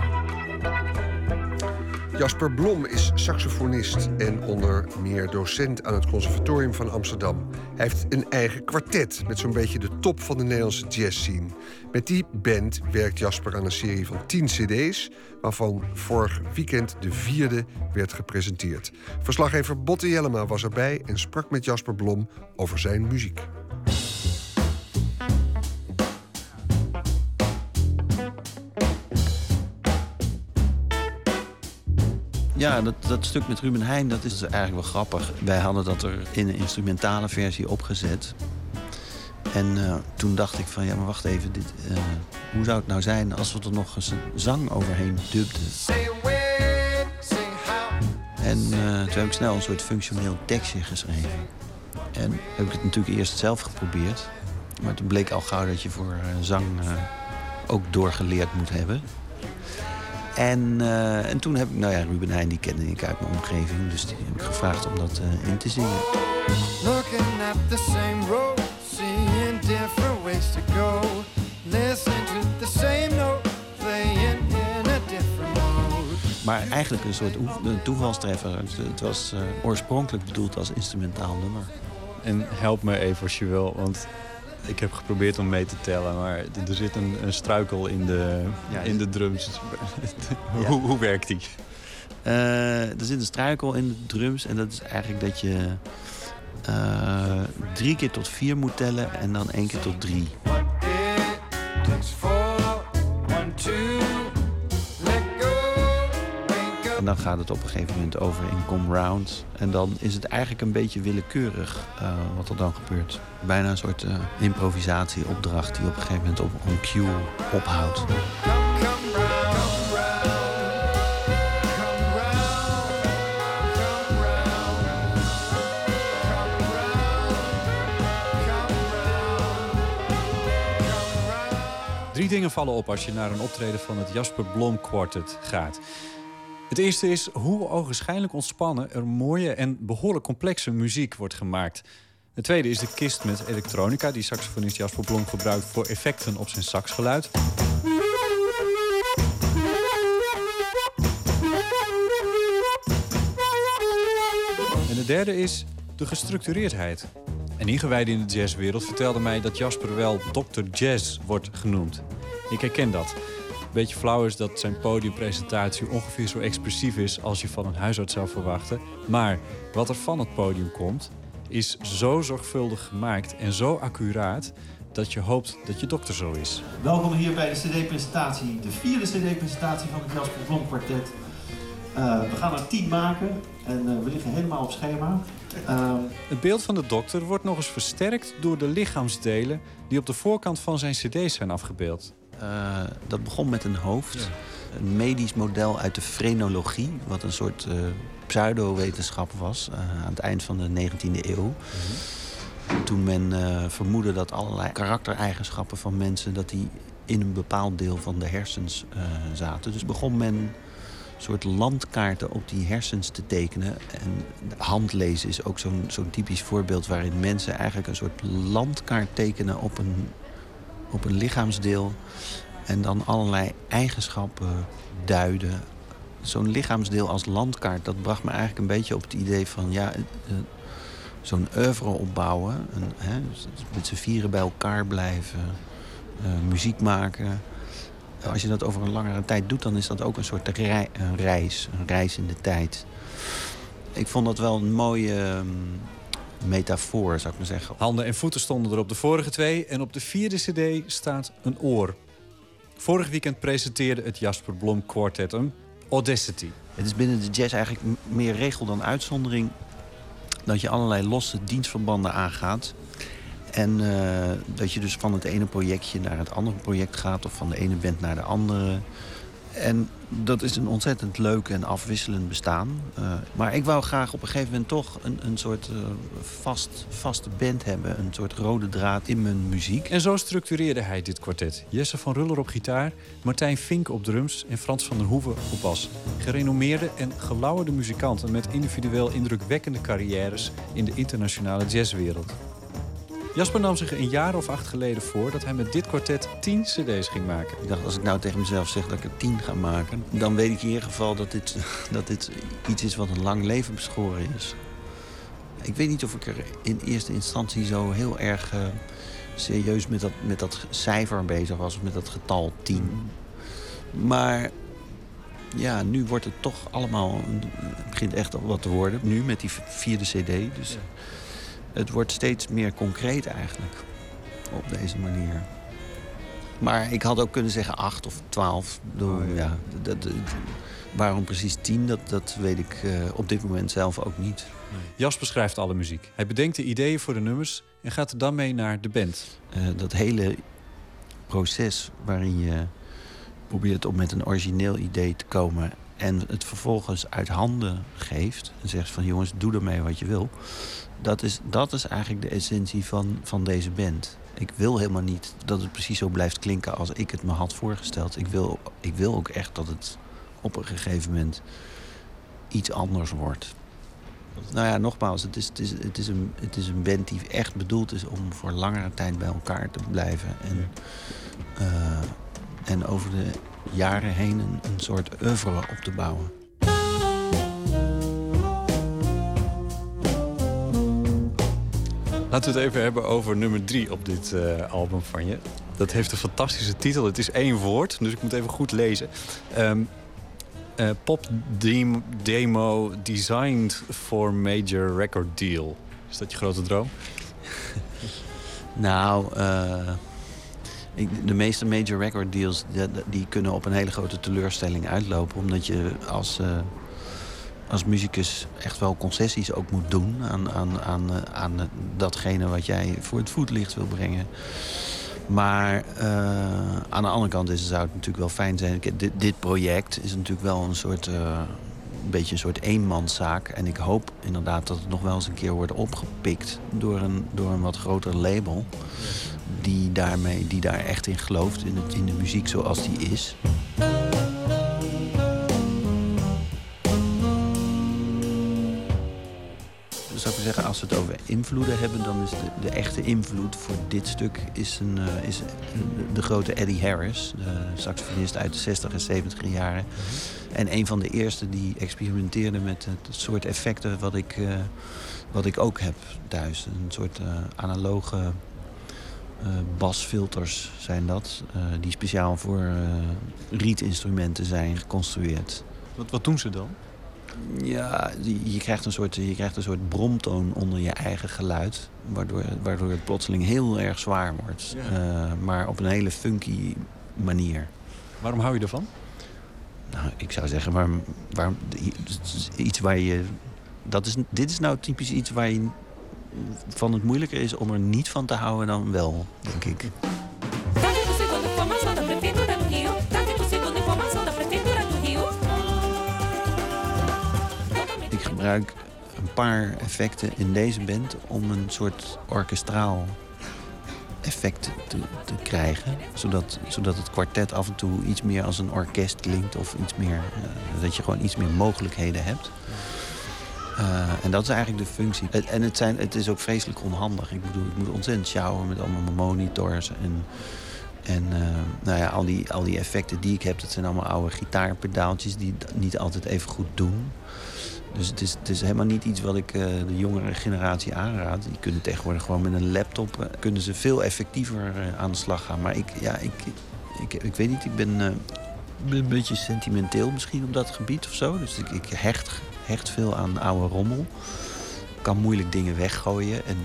Jasper Blom is saxofonist en onder meer docent aan het Conservatorium van Amsterdam. Hij heeft een eigen kwartet met zo'n beetje de top van de Nederlandse jazzscene. Met die band werkt Jasper aan een serie van 10 cd's, waarvan vorig weekend de vierde werd gepresenteerd. Verslaggever Botte Jellema was erbij en sprak met Jasper Blom over zijn muziek. Ja, dat, dat stuk met Ruben Heijn, dat is eigenlijk wel grappig. Wij hadden dat er in een instrumentale versie opgezet. En uh, toen dacht ik van, ja, maar wacht even. Dit, uh, hoe zou het nou zijn als we er nog eens een zang overheen dubden? En uh, toen heb ik snel een soort functioneel tekstje geschreven. En heb ik het natuurlijk eerst zelf geprobeerd. Maar toen bleek al gauw dat je voor zang ook doorgeleerd moet hebben. En, uh, en toen heb ik, nou ja, Ruben Heijn die kende ik uit mijn omgeving. Dus die heb ik gevraagd om dat uh, in te zingen. Looking at the same road, seeing different ways to go. Listening to the same note, playing in a different mode. Maar eigenlijk een soort een toevalstreffer. Het was uh, oorspronkelijk bedoeld als instrumentaal nummer. En help me even als je wil, want ik heb geprobeerd om mee te tellen, maar er zit een, een struikel in de, ja, in de drums. hoe, ja. hoe, werkt die? Uh, er zit een struikel in de drums en dat is eigenlijk dat je uh, drie keer tot vier moet tellen en dan één keer tot drie. En dan gaat het op een gegeven moment over in come round. En dan is het eigenlijk een beetje willekeurig uh, wat er dan gebeurt. Bijna een soort uh, improvisatieopdracht die op een gegeven moment op een cue ophoudt. Drie dingen vallen op als je naar een optreden van het Jasper Blom Quartet gaat. Het eerste is hoe ogenschijnlijk ontspannen er mooie en behoorlijk complexe muziek wordt gemaakt. Het tweede is de kist met elektronica die saxofonist Jasper Blom gebruikt voor effecten op zijn saxgeluid. En de derde is de gestructureerdheid. Een ingewijde in de jazzwereld vertelde mij dat Jasper wel Dr. Jazz wordt genoemd. Ik herken dat beetje flauw is dat zijn podiumpresentatie ongeveer zo expressief is als je van een huisarts zou verwachten. Maar wat er van het podium komt, is zo zorgvuldig gemaakt en zo accuraat dat je hoopt dat je dokter zo is. Welkom hier bij de CD-presentatie, de vierde CD-presentatie van het Jasper Blom Quartet. Uh, we gaan er tien maken en uh, we liggen helemaal op schema. Uh, het beeld van de dokter wordt nog eens versterkt door de lichaamsdelen die op de voorkant van zijn CD's zijn afgebeeld. Uh, dat begon met een hoofd. Een medisch model uit de frenologie, wat een soort uh, pseudowetenschap was uh, aan het eind van de 19e eeuw. Mm -hmm. Toen men vermoedde dat allerlei karaktereigenschappen van mensen dat die in een bepaald deel van de hersens zaten. Dus begon men soort landkaarten op die hersens te tekenen. En handlezen is ook zo'n zo'n typisch voorbeeld waarin mensen eigenlijk een soort landkaart tekenen op een op een lichaamsdeel en dan allerlei eigenschappen duiden. Zo'n lichaamsdeel als landkaart, dat bracht me eigenlijk een beetje op het idee van ja, eh, zo'n oeuvre opbouwen. Een, hè, met z'n vieren bij elkaar blijven, uh, muziek maken. Als je dat over een langere tijd doet, dan is dat ook een soort een reis, een reis in de tijd. Ik vond dat wel een mooie. Um, metafoor, zou ik maar zeggen. Handen en voeten stonden er op de vorige twee. En op de vierde cd staat een oor. Vorig weekend presenteerde het Jasper Blom Quartet hem Audacity. Het is binnen de jazz eigenlijk meer regel dan uitzondering... dat je allerlei losse dienstverbanden aangaat. En uh, dat je dus van het ene projectje naar het andere project gaat... of van de ene band naar de andere. En dat is een ontzettend leuk en afwisselend bestaan. Uh, maar ik wou graag op een gegeven moment toch een, een soort uh, vast, vaste band hebben. Een soort rode draad in mijn muziek. En zo structureerde hij dit kwartet. Jesse van Ruller op gitaar, Martijn Vink op drums en Frans van der Hoeven op bas. Gerenommeerde en gelauwerde muzikanten met individueel indrukwekkende carrières in de internationale jazzwereld. Jasper nam zich een jaar of acht geleden voor dat hij met dit kwartet tien cd's ging maken. Ik dacht, als ik nou tegen mezelf zeg dat ik er tien ga maken... dan weet ik in ieder geval dat dit, dat dit iets is wat een lang leven beschoren is. Ik weet niet of ik er in eerste instantie zo heel erg uh, serieus met dat, met dat cijfer bezig was... of met dat getal tien. Maar ja, nu wordt het toch allemaal... Het begint echt wat te worden. Nu met die vierde cd. Dus het wordt steeds meer concreet eigenlijk. Op deze manier. Maar ik had ook kunnen zeggen acht of twaalf. Oh, ja. ja dat, waarom precies tien, dat, dat weet ik uh, op dit moment zelf ook niet. Jas beschrijft alle muziek. Hij bedenkt de ideeën voor de nummers en gaat er dan mee naar de band. Uh, dat hele proces waarin je probeert om met een origineel idee te komen... en het vervolgens uit handen geeft en zegt van jongens, doe ermee wat je wil dat is, dat is eigenlijk de essentie van, van deze band. Ik wil helemaal niet dat het precies zo blijft klinken als ik het me had voorgesteld. Ik wil, ik wil ook echt dat het op een gegeven moment iets anders wordt. Nou ja, nogmaals, het is, het is, het is, een, het is een band die echt bedoeld is om voor langere tijd bij elkaar te blijven. En, uh, en over de jaren heen een, een soort oeuvre op te bouwen. Laten we het even hebben over nummer drie op dit uh, album van je. Dat heeft een fantastische titel. Het is één woord, dus ik moet even goed lezen. Um, uh, pop dem Demo Designed for Major Record Deal. Is dat je grote droom? nou, uh, de meeste major record deals die, die, kunnen op een hele grote teleurstelling uitlopen. Omdat je als als muzikus echt wel concessies ook moet doen aan, aan, aan, aan datgene wat jij voor het voetlicht wil brengen. Maar uh, aan de andere kant is, zou het natuurlijk wel fijn zijn. Dit, dit project is natuurlijk wel een soort. Uh, een beetje een soort eenmanszaak. En ik hoop inderdaad dat het nog wel eens een keer wordt opgepikt door een, door een wat groter label. Die, daarmee, die daar echt in gelooft, in, het, in de muziek zoals die is. zou ik zeggen, als we het over invloeden hebben... dan is de, de echte invloed voor dit stuk is, een, uh, is de grote Eddie Harris. De saxofonist uit de 60 en 70 jaren. En een van de eerste die experimenteerde met het soort effecten... wat ik, uh, wat ik ook heb thuis. Een soort uh, analoge basfilters zijn dat. die speciaal voor rietinstrumenten zijn geconstrueerd. Wat, wat doen ze dan? Ja, je krijgt, een soort, je krijgt een soort bromtoon onder je eigen geluid. Waardoor, waardoor het plotseling heel erg zwaar wordt. Uh, maar op een hele funky manier. Waarom hou je ervan? Nou, ik zou zeggen, waarom, waarom, iets waar je... Dat is, dit is nou typisch iets waar je van het moeilijker is om er niet van te houden dan wel, denk ik. gebruik een paar effecten in deze band om een soort orkestraal effect te, te, krijgen. Zodat, zodat het kwartet af en toe iets meer als een orkest klinkt. Of iets meer, uh, dat je gewoon iets meer mogelijkheden hebt. Uh, en dat is eigenlijk de functie. En het, zijn, het is ook vreselijk onhandig. Ik bedoel, ik moet ontzettend sjouwen met allemaal monitors. En, en uh, nou ja, al die, al die effecten die ik heb, dat zijn allemaal oude gitaarpedaaltjes die niet altijd even goed doen. Dus het is, het is helemaal niet iets wat ik uh, de jongere generatie aanraad. Die kunnen tegenwoordig gewoon met een laptop... Kunnen ze veel effectiever aan de slag gaan. Maar ik, ja, ik, ik, ik weet niet, ik ben een beetje sentimenteel misschien op dat gebied of zo. Dus ik, ik hecht, hecht veel aan oude rommel. Kan moeilijk dingen weggooien. En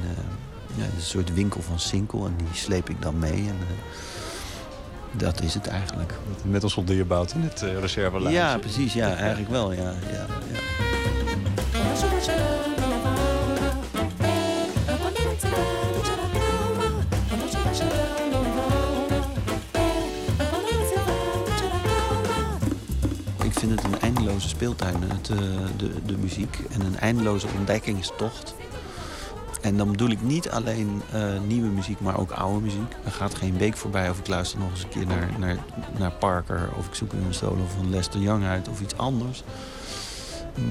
ja, een soort winkel van Sinkel en die sleep ik dan mee. En, dat is het eigenlijk. Met als dierbouwt in het uh, reservelijstje. Ja, precies. Ja, eigenlijk wel. Ja, ja, ja. Speeltuin, het, uh, de, de muziek. En een eindeloze ontdekkingstocht. En dan bedoel ik niet alleen uh, nieuwe muziek, maar ook oude muziek. Er gaat geen week voorbij of ik luister nog eens een keer naar, naar, naar Parker... of ik zoek een solo van Lester Young uit of iets anders.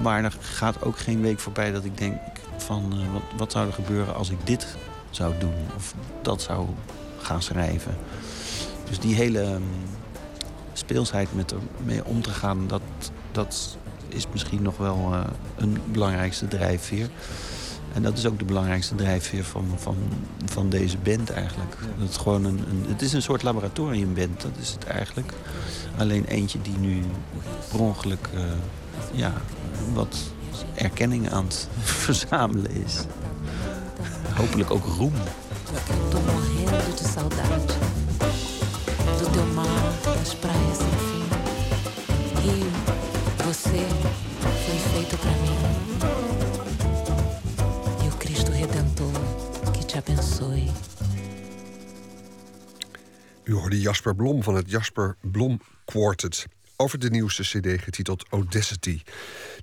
Maar er gaat ook geen week voorbij dat ik denk van... Uh, wat, wat zou er gebeuren als ik dit zou doen of dat zou gaan schrijven. Dus die hele um, speelsheid met ermee om te gaan... dat, dat is misschien nog wel uh, een belangrijkste drijfveer... En dat is ook de belangrijkste drijfveer van, van, van deze band eigenlijk. Dat het, gewoon een, een, het is een soort laboratoriumband, dat is het eigenlijk. Alleen eentje die nu per ongeluk uh, ja, wat erkenning aan het verzamelen is. Hopelijk ook roem. Morrendo de saudade do teu mar, das praias sem fim. Rio, você foi feito pra mim. U hoorde Jasper Blom van het Jasper Blom Quartet over de nieuwste cd getiteld Audacity.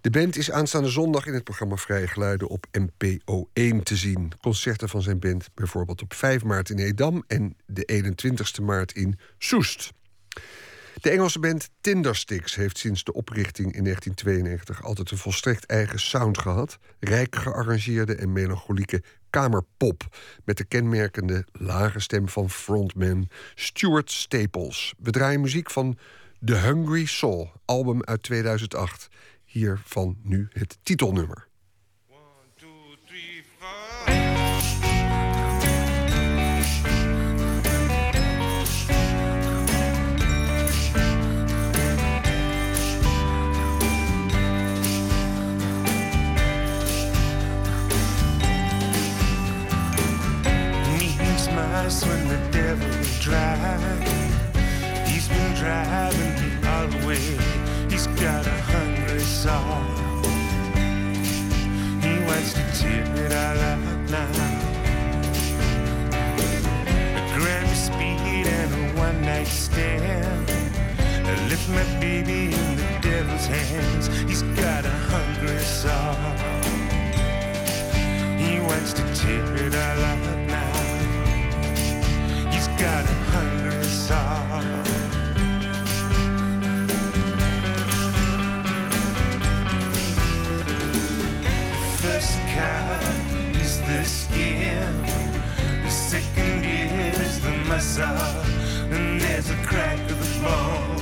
De band is aanstaande zondag in het programma Vrije Geluiden op NPO 1 te zien. Concerten van zijn band bijvoorbeeld op 5 maart in Edam en de 21 maart in Soest. De Engelse band Tindersticks heeft sinds de oprichting in 1992 altijd een volstrekt eigen sound gehad. Rijk gearrangeerde en melancholieke kamerpop. Met de kenmerkende lage stem van frontman Stuart Staples. We draaien muziek van The Hungry Soul, album uit 2008. Hiervan nu het titelnummer. Us when the devil drive. He's been driving me all the way. He's got a hungry soul. He wants to tear it all out now. A grand speed and a one night stand. I lift my baby in the devil's hands. He's got a hungry soul. He wants to tear it all out got a hungry soul. First kind is the skin, the second is the muscle, and there's a crack of the bone,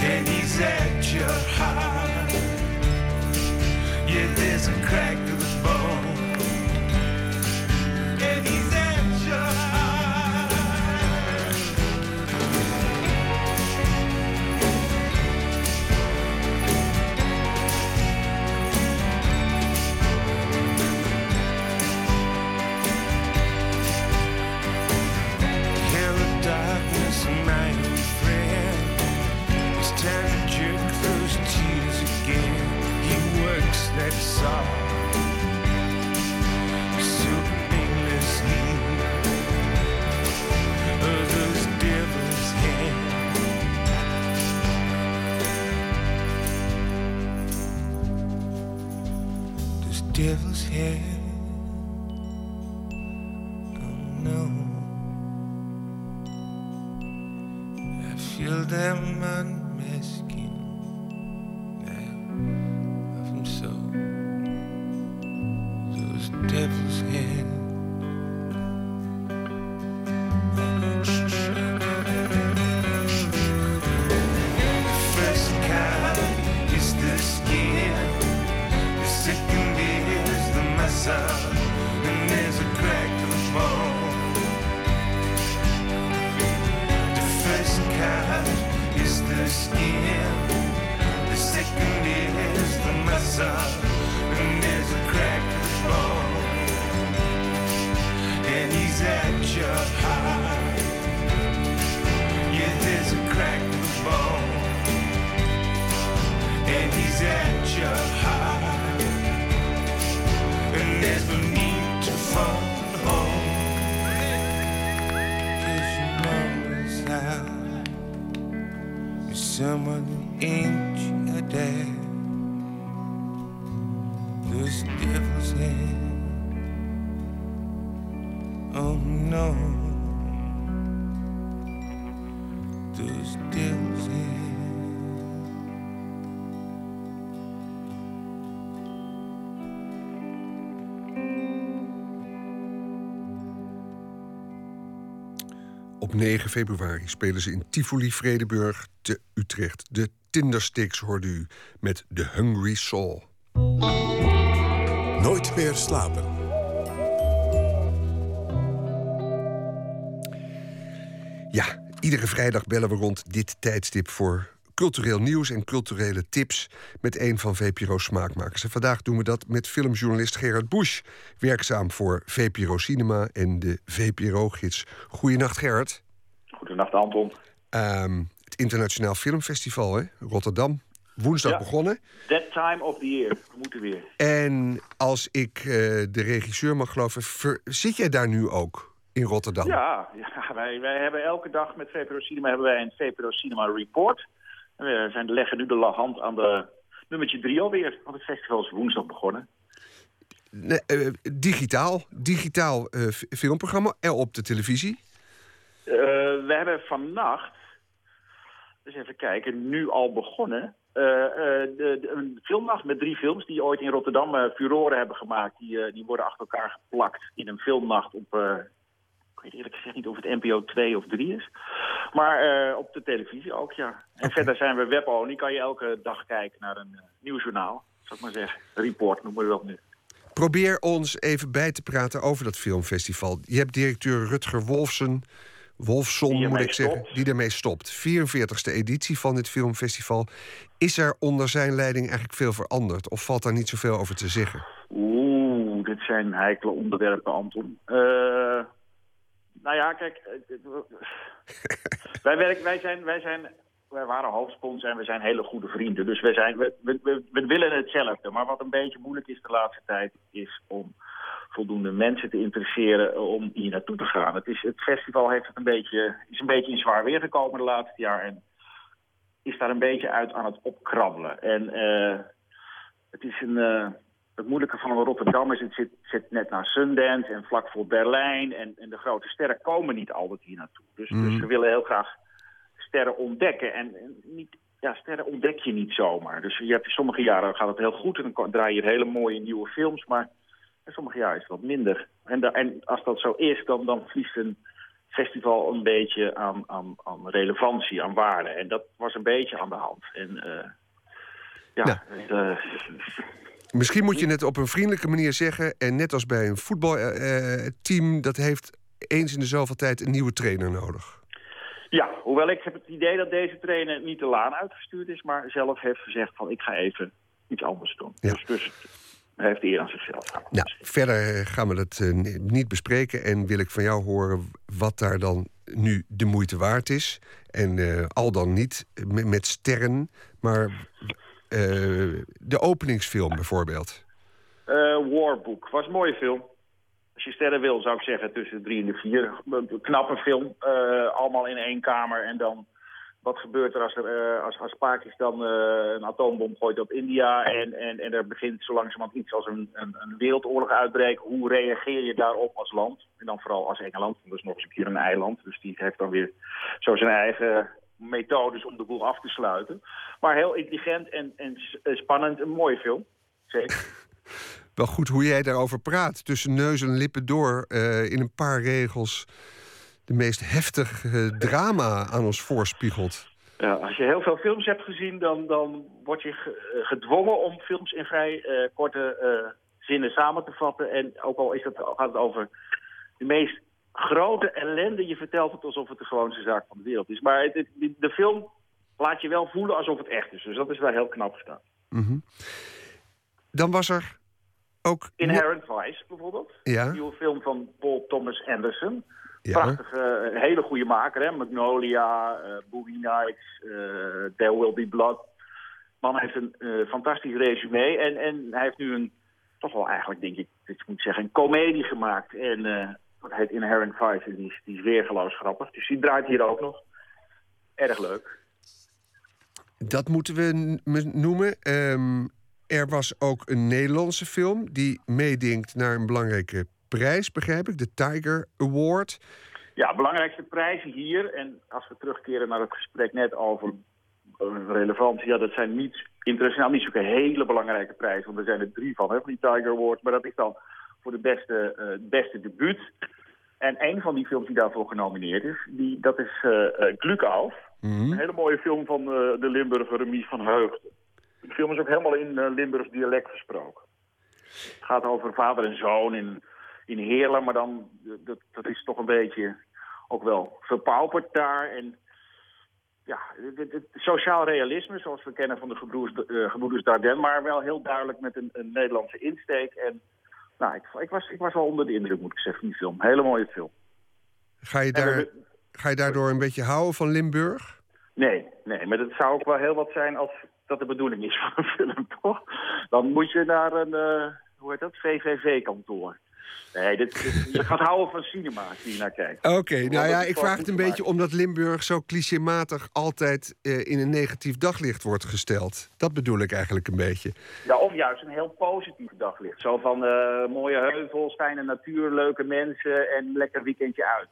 and he's at your heart. Yeah, there's a crack of the bone. Devil's head. Oh no, I feel them unmasking 9 februari spelen ze in Tivoli Vredeburg te Utrecht. De Tindersticks hoorde u met The Hungry Soul. Nooit meer slapen. Ja, iedere vrijdag bellen we rond dit tijdstip voor cultureel nieuws en culturele tips met een van VPRO's smaakmakers. En vandaag doen we dat met filmjournalist Gerard Busch, werkzaam voor VPRO Cinema en de VPRO-gids. Goedenacht Gerard. Goedenacht Anton. Ehm, het Internationaal Filmfestival, hè? Rotterdam. Woensdag Ja. begonnen. That time of the year. We moeten weer. En als ik eh, de regisseur mag geloven, ver- zit jij daar nu ook in Rotterdam? Ja, ja wij, wij hebben elke dag met VPRO Cinema hebben wij een VPRO Cinema Report. En We zijn, leggen nu de hand aan de nummertje drie alweer. Want het festival is woensdag begonnen. Nee, eh, digitaal, digitaal eh, filmprogramma en op de televisie. Eh, we hebben vannacht, dus even kijken, nu al begonnen. eh, eh, de, de- een filmnacht met drie films die ooit in Rotterdam furoren hebben gemaakt. Die, die worden achter elkaar geplakt in een filmnacht op... ik weet eerlijk gezegd niet of het NPO 2 of 3 is. Maar op de televisie ook, ja. En verder zijn we web-only. Kan je elke dag kijken naar een uh, nieuwsjournaal. Zou ik maar zeggen. Report noemen we dat nu. Probeer ons even bij te praten over dat filmfestival. Je hebt directeur Rutger Wolfsen, Wolfson moet ik zeggen, stopt. die ermee stopt. 44ste editie van dit filmfestival. Is er onder zijn leiding eigenlijk veel veranderd? Of valt daar niet zoveel over te zeggen? Oeh, dit zijn heikele onderwerpen, Anton. Eh, nou ja, kijk. eh, wij, werken, wij, zijn, wij, zijn, wij waren hoofdsponsor en we zijn hele goede vrienden. Dus wij zijn, we, we, we, we willen hetzelfde. Maar wat een beetje moeilijk is de laatste tijd, is om voldoende mensen te interesseren om hier naartoe te gaan. Het, is, het festival heeft het een beetje, is een beetje in zwaar weer gekomen de laatste jaar. En is daar een beetje uit aan het opkrabbelen. En eh, het is een... eh, het moeilijke van Rotterdam is, het zit, zit net na Sundance en vlak voor Berlijn. En, en de grote sterren komen niet altijd hier naartoe. Dus, dus we willen heel graag sterren ontdekken. En, niet, ja, sterren ontdek je niet zomaar. Dus je hebt, sommige jaren gaat het heel goed en dan draai je hele mooie nieuwe films. Maar in sommige jaren is het wat minder. En, da- en als dat zo is, dan, dan verliest een festival een beetje aan, aan, aan relevantie, aan waarde. En dat was een beetje aan de hand. En eh, ja, eh, Misschien moet je het op een vriendelijke manier zeggen. En net als bij een voetbalteam, dat heeft eens in de zoveel tijd een nieuwe trainer nodig. Ja, hoewel ik heb het idee dat deze trainer niet de laan uitgestuurd is, maar zelf heeft gezegd van ik ga even iets anders doen. Dus, dus hij heeft eer aan zichzelf. Nou, verder eh, gaan we dat eh, ni- niet bespreken. En wil ik van jou horen wat daar dan nu de moeite waard is. En eh, al dan niet met, sterren, maar de openingsfilm bijvoorbeeld. Warbook was een mooie film. Als je sterren wil, zou ik zeggen tussen de drie en de vier. Knappe film, allemaal in één kamer. En dan, wat gebeurt er als, er, eh, als, Pakistan eh, een atoombom gooit op India... en, en, en er begint zo langzamerhand iets als een, een, een wereldoorlog uitbreken... hoe reageer je daarop als land? En dan vooral als Engeland, want dat is nog eens een keer een eiland. Dus die heeft dan weer zo zijn eigen methodes om de boel af te sluiten. Maar heel intelligent en, en eh, spannend, een mooie film. Zeker. Wel goed hoe jij daarover praat. Tussen neus en lippen door in een paar regels de meest heftige drama aan ons voorspiegelt. Ja, als je heel veel films hebt gezien, dan, dan word je ge- gedwongen om films in vrij eh, korte eh, zinnen samen te vatten. En ook al is het, gaat het over de meest grote ellende, je vertelt het alsof het de gewoonste zaak van de wereld is. Maar het, het- de, film laat je wel voelen alsof het echt is. Dus dat is wel heel knap gedaan. Mhm. Dan was er ook... Inherent Vice bijvoorbeeld. Ja. Een nieuwe film van Paul Thomas Anderson. Prachtige, een hele goede maker, hè. Magnolia, eh Boogie Nights, eh, There Will Be Blood. Man heeft een eh, fantastisch resume. En, en hij heeft nu een, toch wel eigenlijk, denk ik, ik moet zeggen, een komedie gemaakt. En eh dat heet Inherent Vice. En die is, die is weergeloos grappig. Dus die draait hier ook nog. Erg leuk. Dat moeten we noemen. Ehm, er was ook een Nederlandse film die meedingt naar een belangrijke prijs, begrijp ik. De Tiger Award. Ja, belangrijkste prijzen hier. En als we terugkeren naar het gesprek net over eh, relevantie. Ja, dat zijn niet internationaal niet zulke hele belangrijke prijzen. Want er zijn er drie van, hè, van die Tiger Awards. Maar dat is dan voor de beste, het beste debuut. En een van die films die daarvoor genomineerd is, die, dat is Glückauf. Een hele mooie film van de Limburger Remies van Heugden. De film is ook helemaal in Limburgs dialect gesproken. Het gaat over vader en zoon in, in Heerlen, maar dan, dat, dat is toch een beetje ook wel verpauperd daar. En ja, het, sociaal realisme, zoals we kennen van de gebroeders, eh, gebroeders Dardenne, maar wel heel duidelijk met een, een Nederlandse insteek. En nou, ik, ik, was, ik was wel onder de indruk, moet ik zeggen, van die film. Hele mooie film. Ga je, daar, we- ga je daardoor een beetje houden van Limburg? Nee, nee, maar het zou ook wel heel wat zijn als dat de bedoeling is van een film, toch? Dan moet je naar een, eh, hoe heet dat, VVV-kantoor. Nee, dit, dit- je gaat houden van cinema als je hier naar kijkt. Oké, nou ja, ik vraag het een beetje omdat Limburg zo clichématig altijd eh, in een negatief daglicht wordt gesteld. Dat bedoel ik eigenlijk een beetje. Ja, of juist een heel positief daglicht. Zo van eh, mooie heuvels, fijne natuur, leuke mensen en lekker weekendje uit.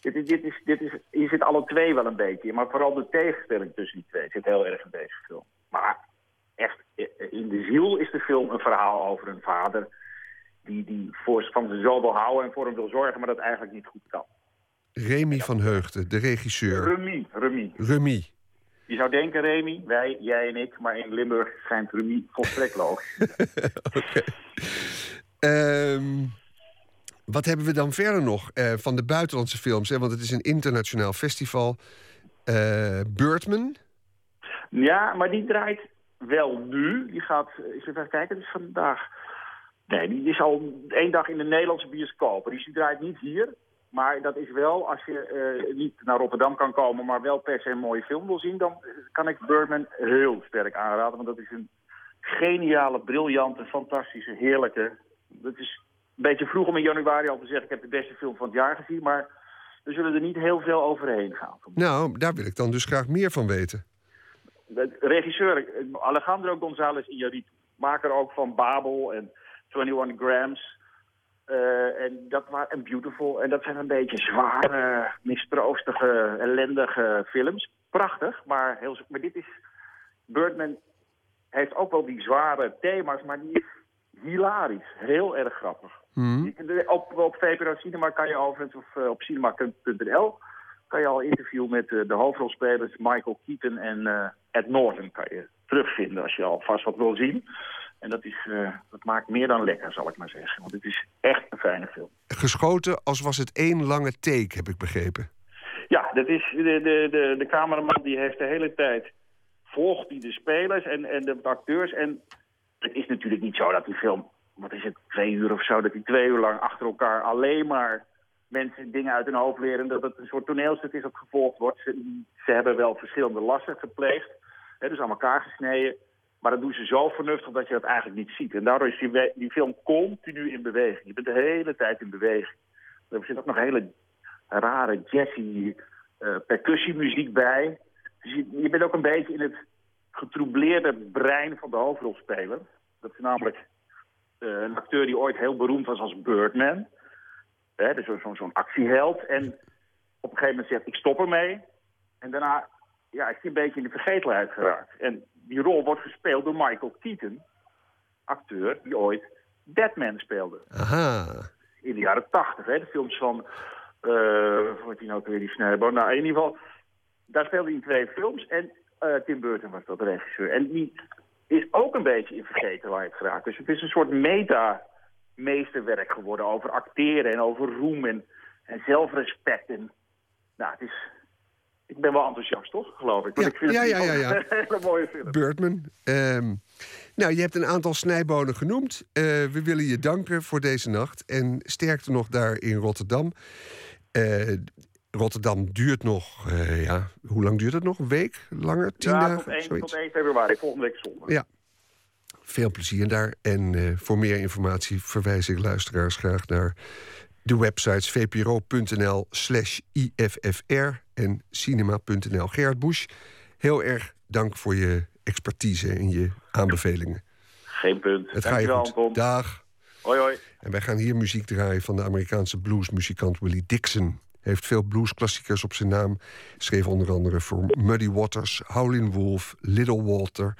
Dit is, dit is, dit is, hier zit alle twee wel een beetje in. Maar vooral de tegenstelling tussen die twee zit heel erg in deze film. Maar echt, eh, in de ziel is de film een verhaal over een vader... die, die voor, van zoon wil houden en voor hem wil zorgen, maar dat eigenlijk niet goed kan. Remy van Heugden, de regisseur. Remy, Remy. Remy. Je zou denken, Remy, wij, jij en ik, maar in Limburg schijnt Remy volstrekt logisch. Ehm, wat hebben we dan verder nog eh, van de buitenlandse films? Hè? Want het is een internationaal festival. Eh Birdman. Ja, maar die draait wel nu. Die gaat, eens even kijken, het is vandaag. Nee, die is al één dag in de Nederlandse bioscopen. Dus die draait niet hier. Maar dat is wel, als je eh, niet naar Rotterdam kan komen, maar wel per se een mooie film wil zien, dan kan ik Birdman heel sterk aanraden. Want dat is een geniale, briljante, fantastische, heerlijke. Het is een beetje vroeg om in januari al te zeggen, ik heb de beste film van het jaar gezien. Maar we zullen er niet heel veel overheen gaan. Nou, daar wil ik dan dus graag meer van weten. De regisseur eh, Alejandro González Iñárritu, maker ook van Babel en 21 Grams. eh, en dat waren en Beautiful. En dat zijn een beetje zware, mistroostige, ellendige films. Prachtig, maar, heel, maar dit is... Birdman heeft ook wel die zware thema's, maar die is hilarisch. Heel erg grappig. Er- Op, op VPRO Cinema kan je overigens, of eh, op cinema.nl, kan je al interview met eh, de hoofdrolspelers Michael Keaton en Ed Norton kan je terugvinden als je alvast wat wil zien. En dat, is, eh, dat maakt meer dan lekker, zal ik maar zeggen. Want het is echt een fijne film. Geschoten als was het één lange take, heb ik begrepen. Ja, dat is de, de, de, de cameraman die heeft de hele tijd volgt die de spelers en, en de acteurs. En het is natuurlijk niet zo dat die film, wat is het, twee uur of zo, dat die twee uur lang achter elkaar alleen maar mensen dingen uit hun hoofd leren. Dat het een soort toneelstuk is dat gevolgd wordt. Ze, ze hebben wel verschillende lassen gepleegd, hè, dus aan elkaar gesneden. Maar dat doen ze zo vernuftig dat je dat eigenlijk niet ziet. En daardoor is die, film continu in beweging. Je bent de hele tijd in beweging. Er zit ook nog hele rare jazzy eh, percussiemuziek bij. Dus je, je bent ook een beetje in het getroubleerde brein van de hoofdrolspeler. Dat is namelijk eh, een acteur die ooit heel beroemd was als Birdman. Hè, dus zo- zo'n zo'n actieheld. En op een gegeven moment zegt ik stop ermee. En daarna ja, is hij een beetje in de vergetelheid geraakt. En die rol wordt gespeeld door Michael Keaton, acteur die ooit Batman speelde Aha. in de jaren tachtig. De films van, hoe heet die nou weer, die Snijboom. Nou, in ieder geval, daar speelde hij in twee films. En eh, Tim Burton was dat regisseur. En die is ook een beetje in vergetelheid geraakt. Dus het is een soort meta-meesterwerk geworden over acteren en over roem en, en zelfrespect. En, nou, het is... Ik ben wel enthousiast, toch? Geloof ik. Ja, ik vind ja, het ja, ja, ja. een hele mooie film. Birdman. Ehm, nou, je hebt een aantal snijbonen genoemd. Eh, we willen je danken voor deze nacht. En sterkte nog daar in Rotterdam. Eh, Rotterdam duurt nog, eh, ja, hoe lang duurt het nog? Een week? Langer? Tien ja, dagen? tot 1, Zoiets? tot 1 februari, volgende week zondag. Ja. Veel plezier daar. En voor meer informatie verwijs ik luisteraars graag naar de websites vpro.nl slash IFFR en cinema.nl. Gerard Busch, heel erg dank voor je expertise en je aanbevelingen. Geen punt. Het gaat je goed. Anton. Dag. Hoi, hoi. En wij gaan hier muziek draaien van de Amerikaanse bluesmuzikant Willie Dixon. Hij heeft veel bluesklassiekers op zijn naam. Schreef onder andere voor Muddy Waters, Howlin' Wolf, Little Walter.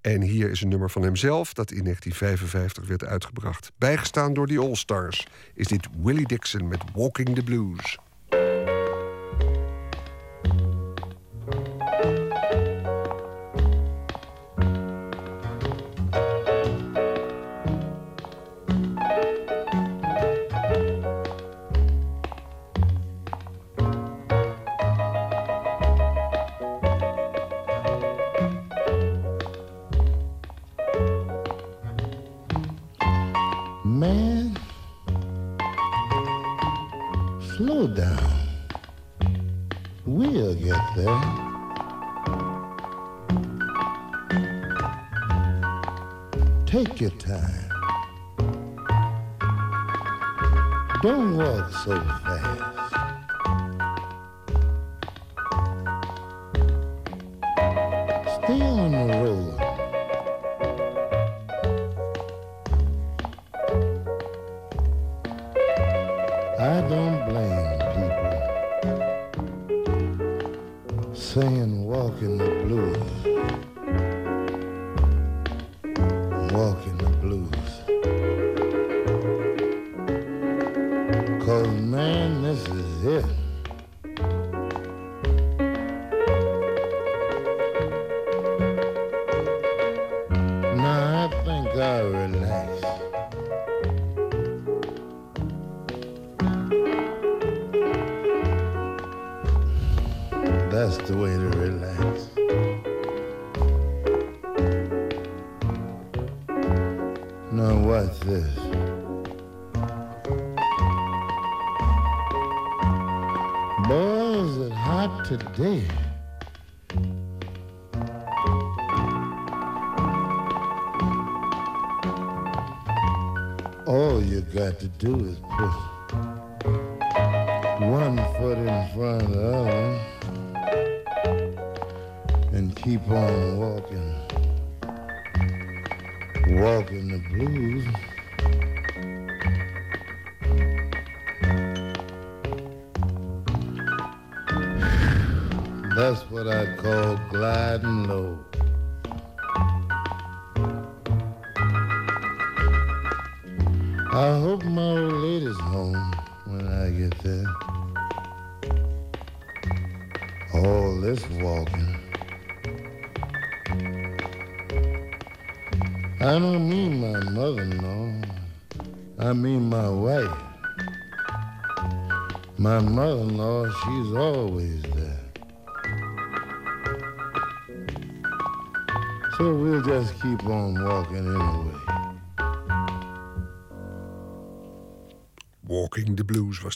En hier is een nummer van hemzelf dat in 1955 werd uitgebracht. Bijgestaan door die All-Stars is dit Willie Dixon met Walking the Blues. Slow down. We'll get there. Take your time. Don't walk so this? Boy, is it hot today. All you got to do is put one foot in front of the other and keep on walking. Walking the blues. That's what I call gliding low.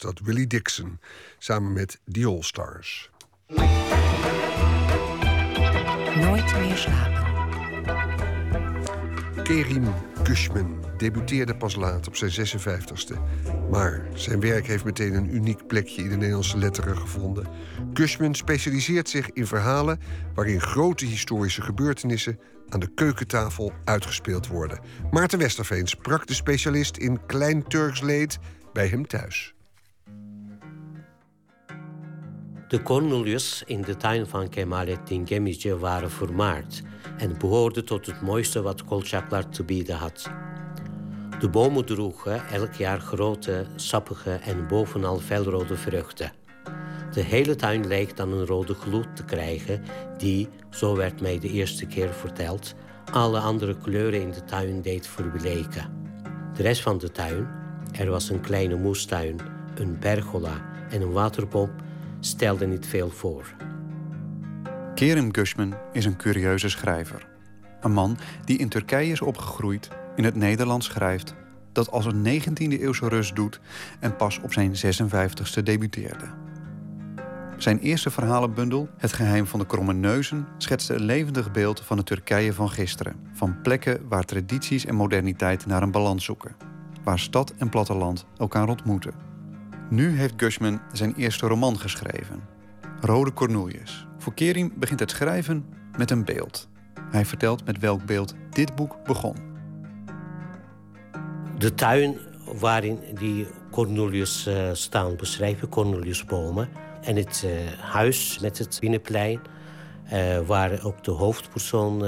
Was dat Willie Dixon samen met The All-Stars. Nooit meer slapen. Kerim Cushman debuteerde pas laat op zijn 56ste. Maar zijn werk heeft meteen een uniek plekje in de Nederlandse letteren gevonden. Cushman specialiseert zich in verhalen waarin grote historische gebeurtenissen aan de keukentafel uitgespeeld worden. Maarten Westerveen sprak de specialist in Klein Turks Leed bij hem thuis. De Cornelius in de tuin van Kemalettin Gemici waren vermaard en behoorden tot het mooiste wat Kolchaklar te bieden had. De bomen droegen elk jaar grote, sappige en bovenal felrode vruchten. De hele tuin leek dan een rode gloed te krijgen die, zo werd mij de eerste keer verteld, alle andere kleuren in de tuin deed verbleken. De rest van de tuin, er was een kleine moestuin, een pergola en een waterpomp, stelde niet veel voor. Kerim Gushman is een curieuze schrijver. Een man die in Turkije is opgegroeid, in het Nederlands schrijft... dat als een 19e-eeuwse Rus doet en pas op zijn 56e debuteerde. Zijn eerste verhalenbundel, Het geheim van de kromme neuzen... schetste een levendig beeld van het Turkije van gisteren. Van plekken waar tradities en moderniteit naar een balans zoeken. Waar stad en platteland elkaar ontmoeten. Nu heeft Gushman zijn eerste roman geschreven. Rode Cornelius. Voor Kerim begint het schrijven met een beeld. Hij vertelt met welk beeld dit boek begon. De tuin waarin die Cornelius uh, staan beschrijven, Cornelius Bomen. En het uh, huis met het binnenplein, uh, waar ook de hoofdpersoon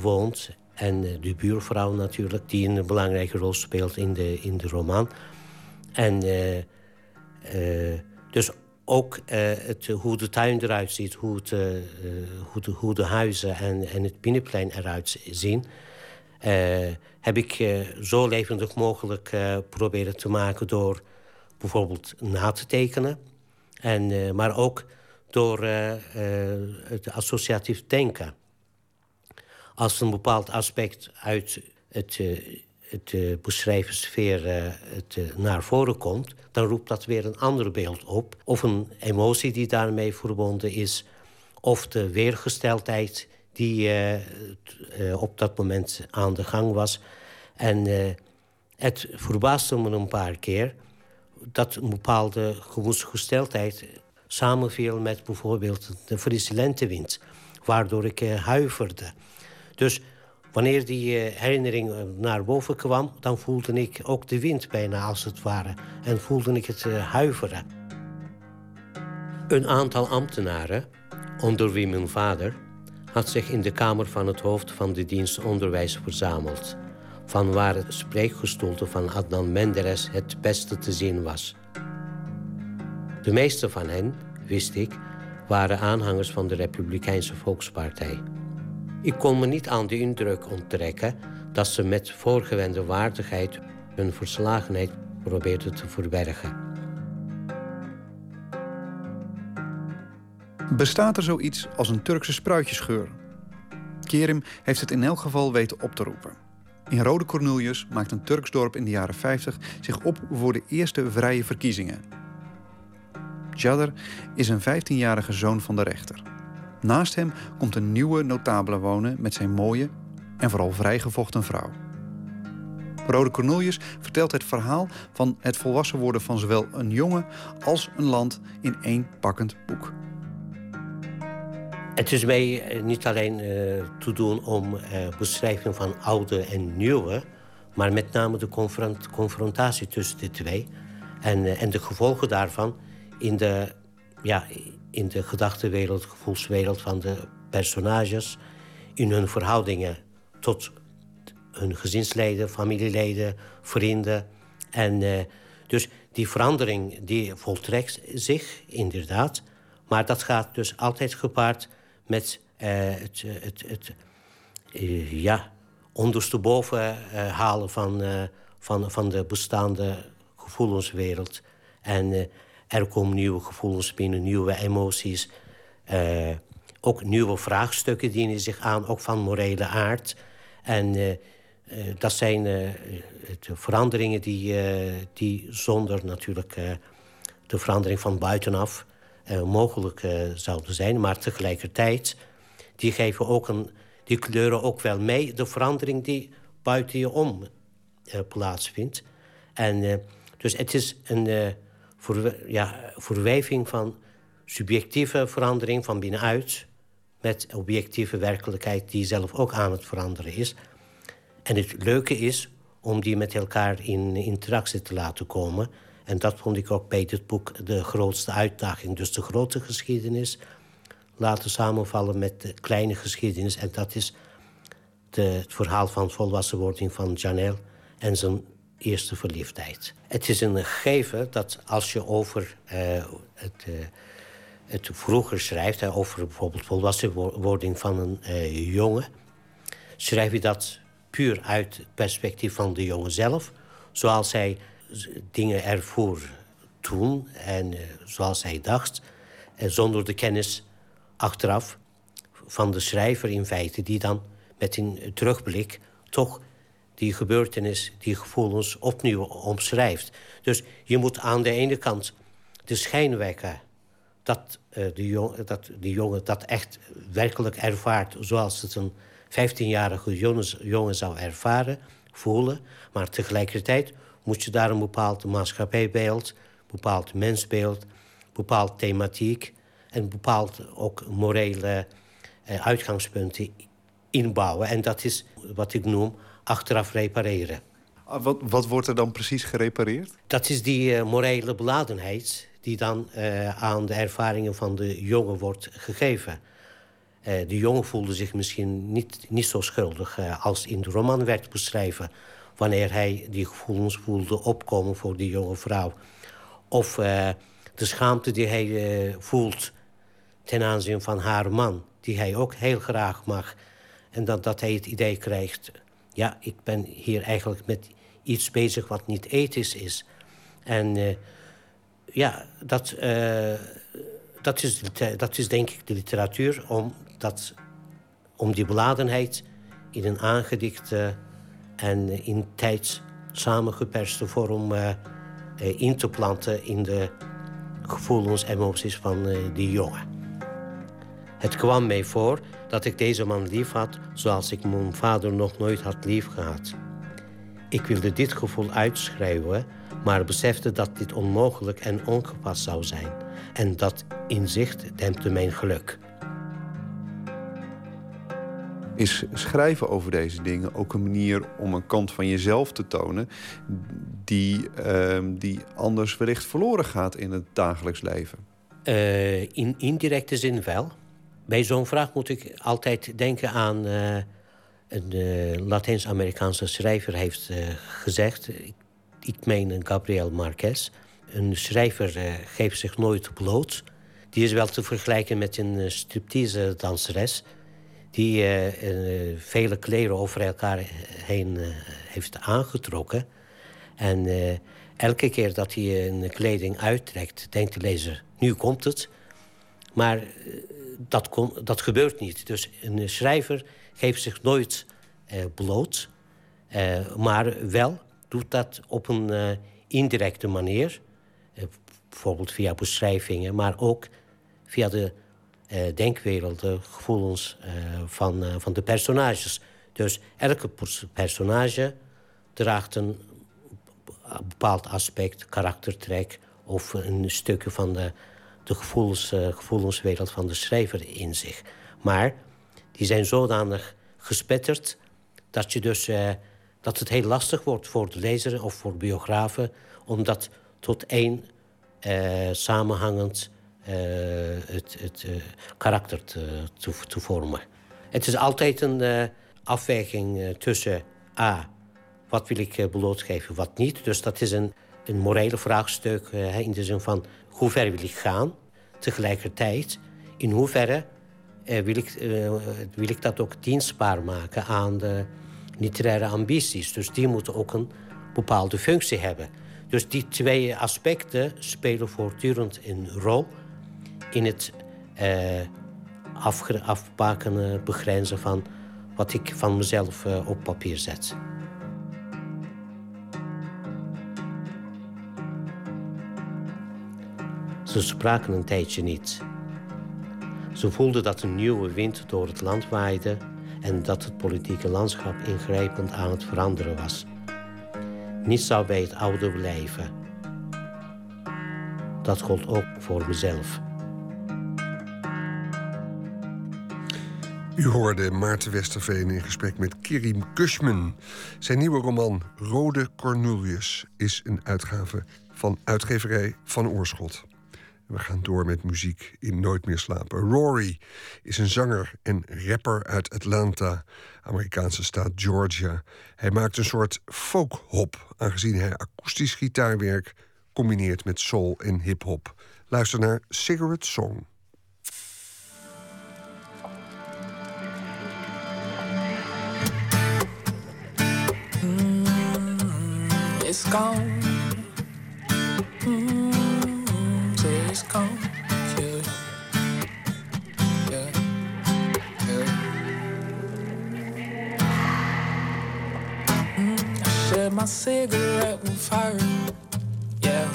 woont. En de buurvrouw natuurlijk, die een belangrijke rol speelt in de, in de roman. En dus ook het, hoe de tuin eruit ziet, hoe, het, hoe, de, hoe de huizen en, en het binnenplein eruit zien... heb ik zo levendig mogelijk proberen te maken door bijvoorbeeld na te tekenen. En, maar ook door het associatief denken. Als een bepaald aspect uit het beschreven sfeer het, naar voren komt... dan roept dat weer een ander beeld op. Of een emotie die daarmee verbonden is. Of de weergesteldheid die op dat moment aan de gang was. En het verbaasde me een paar keer dat een bepaalde gemoedsgesteldheid samenviel met bijvoorbeeld de frisse lentewind, waardoor ik huiverde. Dus wanneer die uh, herinnering naar boven kwam, dan voelde ik ook de wind bijna als het ware en voelde ik het uh, huiveren. Een aantal ambtenaren, onder wie mijn vader, had zich in de kamer van het hoofd van de dienst onderwijs verzameld van waar het spreekgestoelte van Adnan Menderes het beste te zien was. De meeste van hen, wist ik, waren aanhangers van de Republikeinse Volkspartij. Ik kon me niet aan de indruk onttrekken dat ze met voorgewende waardigheid hun verslagenheid probeerden te verbergen. Bestaat er zoiets als een Turkse spruitjesgeur? Kerim heeft het in elk geval weten op te roepen. In Rode Cornelius maakt een Turks dorp in de jaren 50 zich op voor de eerste vrije verkiezingen. Jadr is een 15-jarige zoon van de rechter. Naast hem komt een nieuwe notabele wonen met zijn mooie en vooral vrijgevochten vrouw. Rode Cornelius vertelt het verhaal van het volwassen worden van zowel een jongen als een land in één pakkend boek. Het is mij eh, niet alleen uh, te doen om uh, beschrijving van oude en nieuwe... maar met name de confront confrontatie tussen de twee... En, en de gevolgen daarvan in de, ja, in de gedachtenwereld, gevoelswereld van de personages... in hun verhoudingen tot hun gezinsleden, familieleden, vrienden. En dus die verandering die voltrekt zich, inderdaad... maar dat gaat dus altijd gepaard met uh, het, het, het uh, ja, ondersteboven halen van, van, van de bestaande gevoelenswereld. En er komen nieuwe gevoelens binnen, nieuwe emoties. ook nieuwe vraagstukken dienen zich aan, ook van morele aard. En dat zijn veranderingen die, die zonder natuurlijk de verandering van buitenaf mogelijk zouden zijn. Maar tegelijkertijd, die, geven ook een, die kleuren ook wel mee de verandering die buiten je om plaatsvindt. En, dus het is een voor, ja, verwijving van subjectieve verandering van binnenuit... met objectieve werkelijkheid die zelf ook aan het veranderen is. En het leuke is om die met elkaar in interactie te laten komen... En dat vond ik ook bij dit boek de grootste uitdaging. Dus de grote geschiedenis laten samenvallen met de kleine geschiedenis. En dat is de, het verhaal van volwassenwording van Janelle en zijn eerste verliefdheid. Het is een gegeven dat als je over uh, het, uh, het vroeger schrijft... Over bijvoorbeeld volwassenwording van een uh, jongen... schrijf je dat puur uit het perspectief van de jongen zelf... zoals hij dingen ervoor toen en zoals hij dacht. En zonder de kennis achteraf van de schrijver in feite... die dan met een terugblik toch die gebeurtenis, die gevoelens opnieuw omschrijft. Dus je moet aan de ene kant de schijn wekken... dat, uh, de, dat de jongen dat echt werkelijk ervaart... zoals het een 15-jarige jongen, zou ervaren, voelen. Maar tegelijkertijd moet je daar een bepaald maatschappijbeeld, bepaald mensbeeld, bepaald thematiek en bepaald ook morele eh, uitgangspunten inbouwen. En dat is wat ik noem achteraf repareren. Ah, Wat, wat wordt er dan precies gerepareerd? Dat is die eh, morele beladenheid die dan eh, aan de ervaringen van de jongen wordt gegeven. Eh, de jongen voelde zich misschien niet, niet zo schuldig als in de roman werd beschreven... wanneer hij die gevoelens voelde opkomen voor die jonge vrouw. Of de schaamte die hij voelt ten aanzien van haar man... die hij ook heel graag mag. En dat, dat hij het idee krijgt... ja, ik ben hier eigenlijk met iets bezig wat niet ethisch is. En eh, ja, dat, eh, dat, is, dat is denk ik de literatuur om, dat, om die beladenheid in een aangedikte en in tijd samengeperste vorm eh, eh, in te planten in de gevoelens en emoties van eh, die jongen. Het kwam mij voor dat ik deze man lief had zoals ik mijn vader nog nooit had lief gehad. Ik wilde dit gevoel uitschrijven, maar besefte dat dit onmogelijk en ongepast zou zijn. En dat inzicht dempte mijn geluk. Is schrijven over deze dingen ook een manier om een kant van jezelf te tonen... die, ehm, die anders wellicht verloren gaat in het dagelijks leven? Eh, in indirecte zin wel. Bij zo'n vraag moet ik altijd denken aan... eh, een eh, Latijns-Amerikaanse schrijver heeft eh, gezegd... Ik, ik meen Gabriel Marquez... een schrijver geeft zich nooit bloot. Die is wel te vergelijken met een striptease danseres... die vele kleren over elkaar heen heeft aangetrokken. En elke keer dat hij een kleding uittrekt, denkt de lezer, nu komt het. Maar dat, kon, dat gebeurt niet. Dus een schrijver geeft zich nooit eh, bloot. eh, maar wel doet dat op een eh, indirecte manier. Eh, bijvoorbeeld via beschrijvingen, maar ook via de eh, denkwereld, de gevoelens eh, van, van de personages. Dus elke pers- personage draagt een bepaald aspect, karaktertrek of een stukje van de, de gevoelens, eh, gevoelenswereld van de schrijver in zich. Maar die zijn zodanig gespetterd dat, je dus, eh, dat het heel lastig wordt voor de lezer of voor biografen om dat tot één eh, samenhangend het, het karakter te, te, vormen. Het is altijd een afweging tussen A, wat wil ik blootgeven, wat niet. Dus dat is een, een morele vraagstuk eh, in de zin van hoe ver wil ik gaan. Tegelijkertijd, in hoeverre eh, wil, ik, eh, wil ik dat ook dienstbaar maken aan de literaire ambities. Dus die moeten ook een bepaalde functie hebben. Dus die twee aspecten spelen voortdurend een rol in het eh, afbakenen, begrenzen van wat ik van mezelf op papier zet. Ze spraken een tijdje niet. Ze voelden dat een nieuwe wind door het land waaide en dat het politieke landschap ingrijpend aan het veranderen was. Niets zou bij het oude blijven. Dat gold ook voor mezelf. U hoorde Maarten Westerveen in gesprek met Kirim Kushman. Zijn nieuwe roman Rode Cornelius is een uitgave van uitgeverij Van Oorschot. We gaan door met muziek in Nooit meer slapen. Rory is een zanger en rapper uit Atlanta, Amerikaanse staat Georgia. Hij maakt een soort folkhop, aangezien hij akoestisch gitaarwerk combineert met soul en hip-hop. Luister naar Cigarette Song. It's gone. Mm, Yeah. Yeah. Mm, I shared my cigarette with her. Yeah.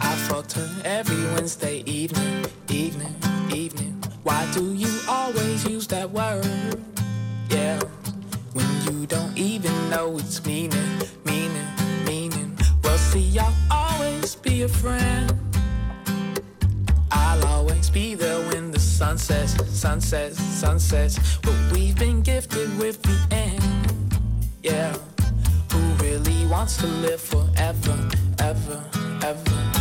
I her every Wednesday evening, evening, evening. Why do you always use that word? Yeah. When you don't even know its meaning, meaning, meaning. Well, see, I'll always be a friend. I'll always be there when the sun sets, sun sets, sunsets, sunsets. But we've been gifted with the end. Yeah. Who really wants to live forever, ever, ever, ever,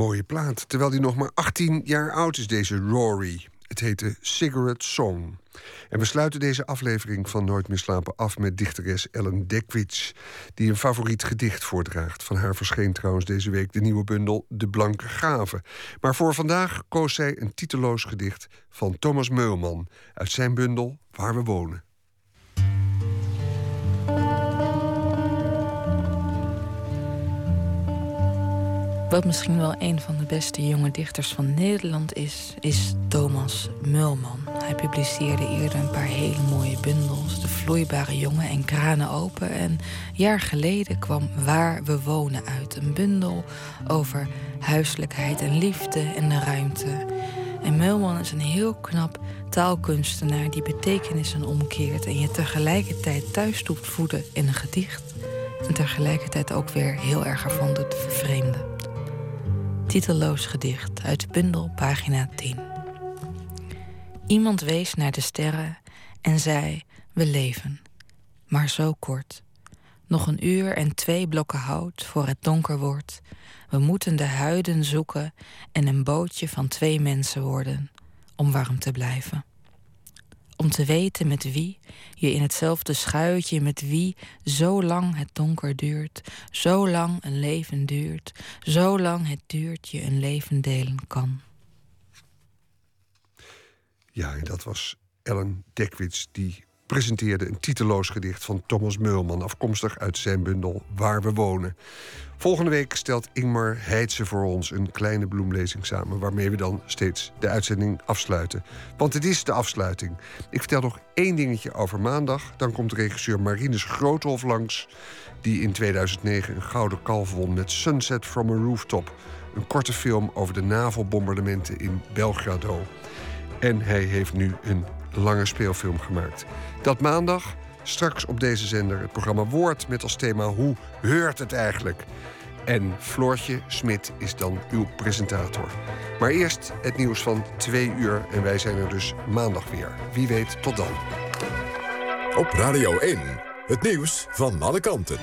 Mooie plaat. Terwijl hij nog maar 18 jaar oud is, deze Rory. Het heette Cigarette Song. En we sluiten deze aflevering van Nooit meer slapen af met dichteres Ellen Dekwits, die een favoriet gedicht voordraagt. Van haar verscheen trouwens deze week de nieuwe bundel De Blanke Gave. Maar voor vandaag koos zij een titeloos gedicht van Thomas Meulman uit zijn bundel Waar we wonen. Wat misschien wel een van de beste jonge dichters van Nederland is, is Thomas Mulman. Hij publiceerde eerder een paar hele mooie bundels, De Vloeibare Jongen en Kranen Open. En een jaar geleden kwam Waar we wonen uit, een bundel over huiselijkheid en liefde en de ruimte. En Mulman is een heel knap taalkunstenaar die betekenissen omkeert en je tegelijkertijd thuis doet voeden in een gedicht. En tegelijkertijd ook weer heel erg ervan doet vervreemden. Titelloos gedicht uit de bundel, pagina 10. Iemand wees naar de sterren en zei: We leven. Maar zo kort. Nog een uur en twee blokken hout voor het donker wordt. We moeten de huiden zoeken en een bootje van twee mensen worden om warm te blijven. Om te weten met wie je in hetzelfde schuitje, met wie zo lang het donker duurt, zo lang een leven duurt, zo lang het duurt je een leven delen kan. Ja, en dat was Ellen Dekwits die presenteerde een titeloos gedicht van Thomas Meulman, afkomstig uit zijn bundel Waar we wonen. Volgende week stelt Ingmar Heidse voor ons een kleine bloemlezing samen, waarmee we dan steeds de uitzending afsluiten. Want het is de afsluiting. Ik vertel nog één dingetje over maandag. Dan komt regisseur Marinus Groothof langs, die in 2009 een gouden kalf won met Sunset from a Rooftop. Een korte film over de navelbombardementen in Belgrado. En hij heeft nu een lange speelfilm gemaakt. Dat maandag, straks op deze zender, het programma Woord met als thema Hoe heurt het eigenlijk? En Floortje Smit is dan uw presentator. Maar eerst het nieuws van twee uur en wij zijn er dus maandag weer. Wie weet, tot dan. Op Radio 1, het nieuws van alle kanten.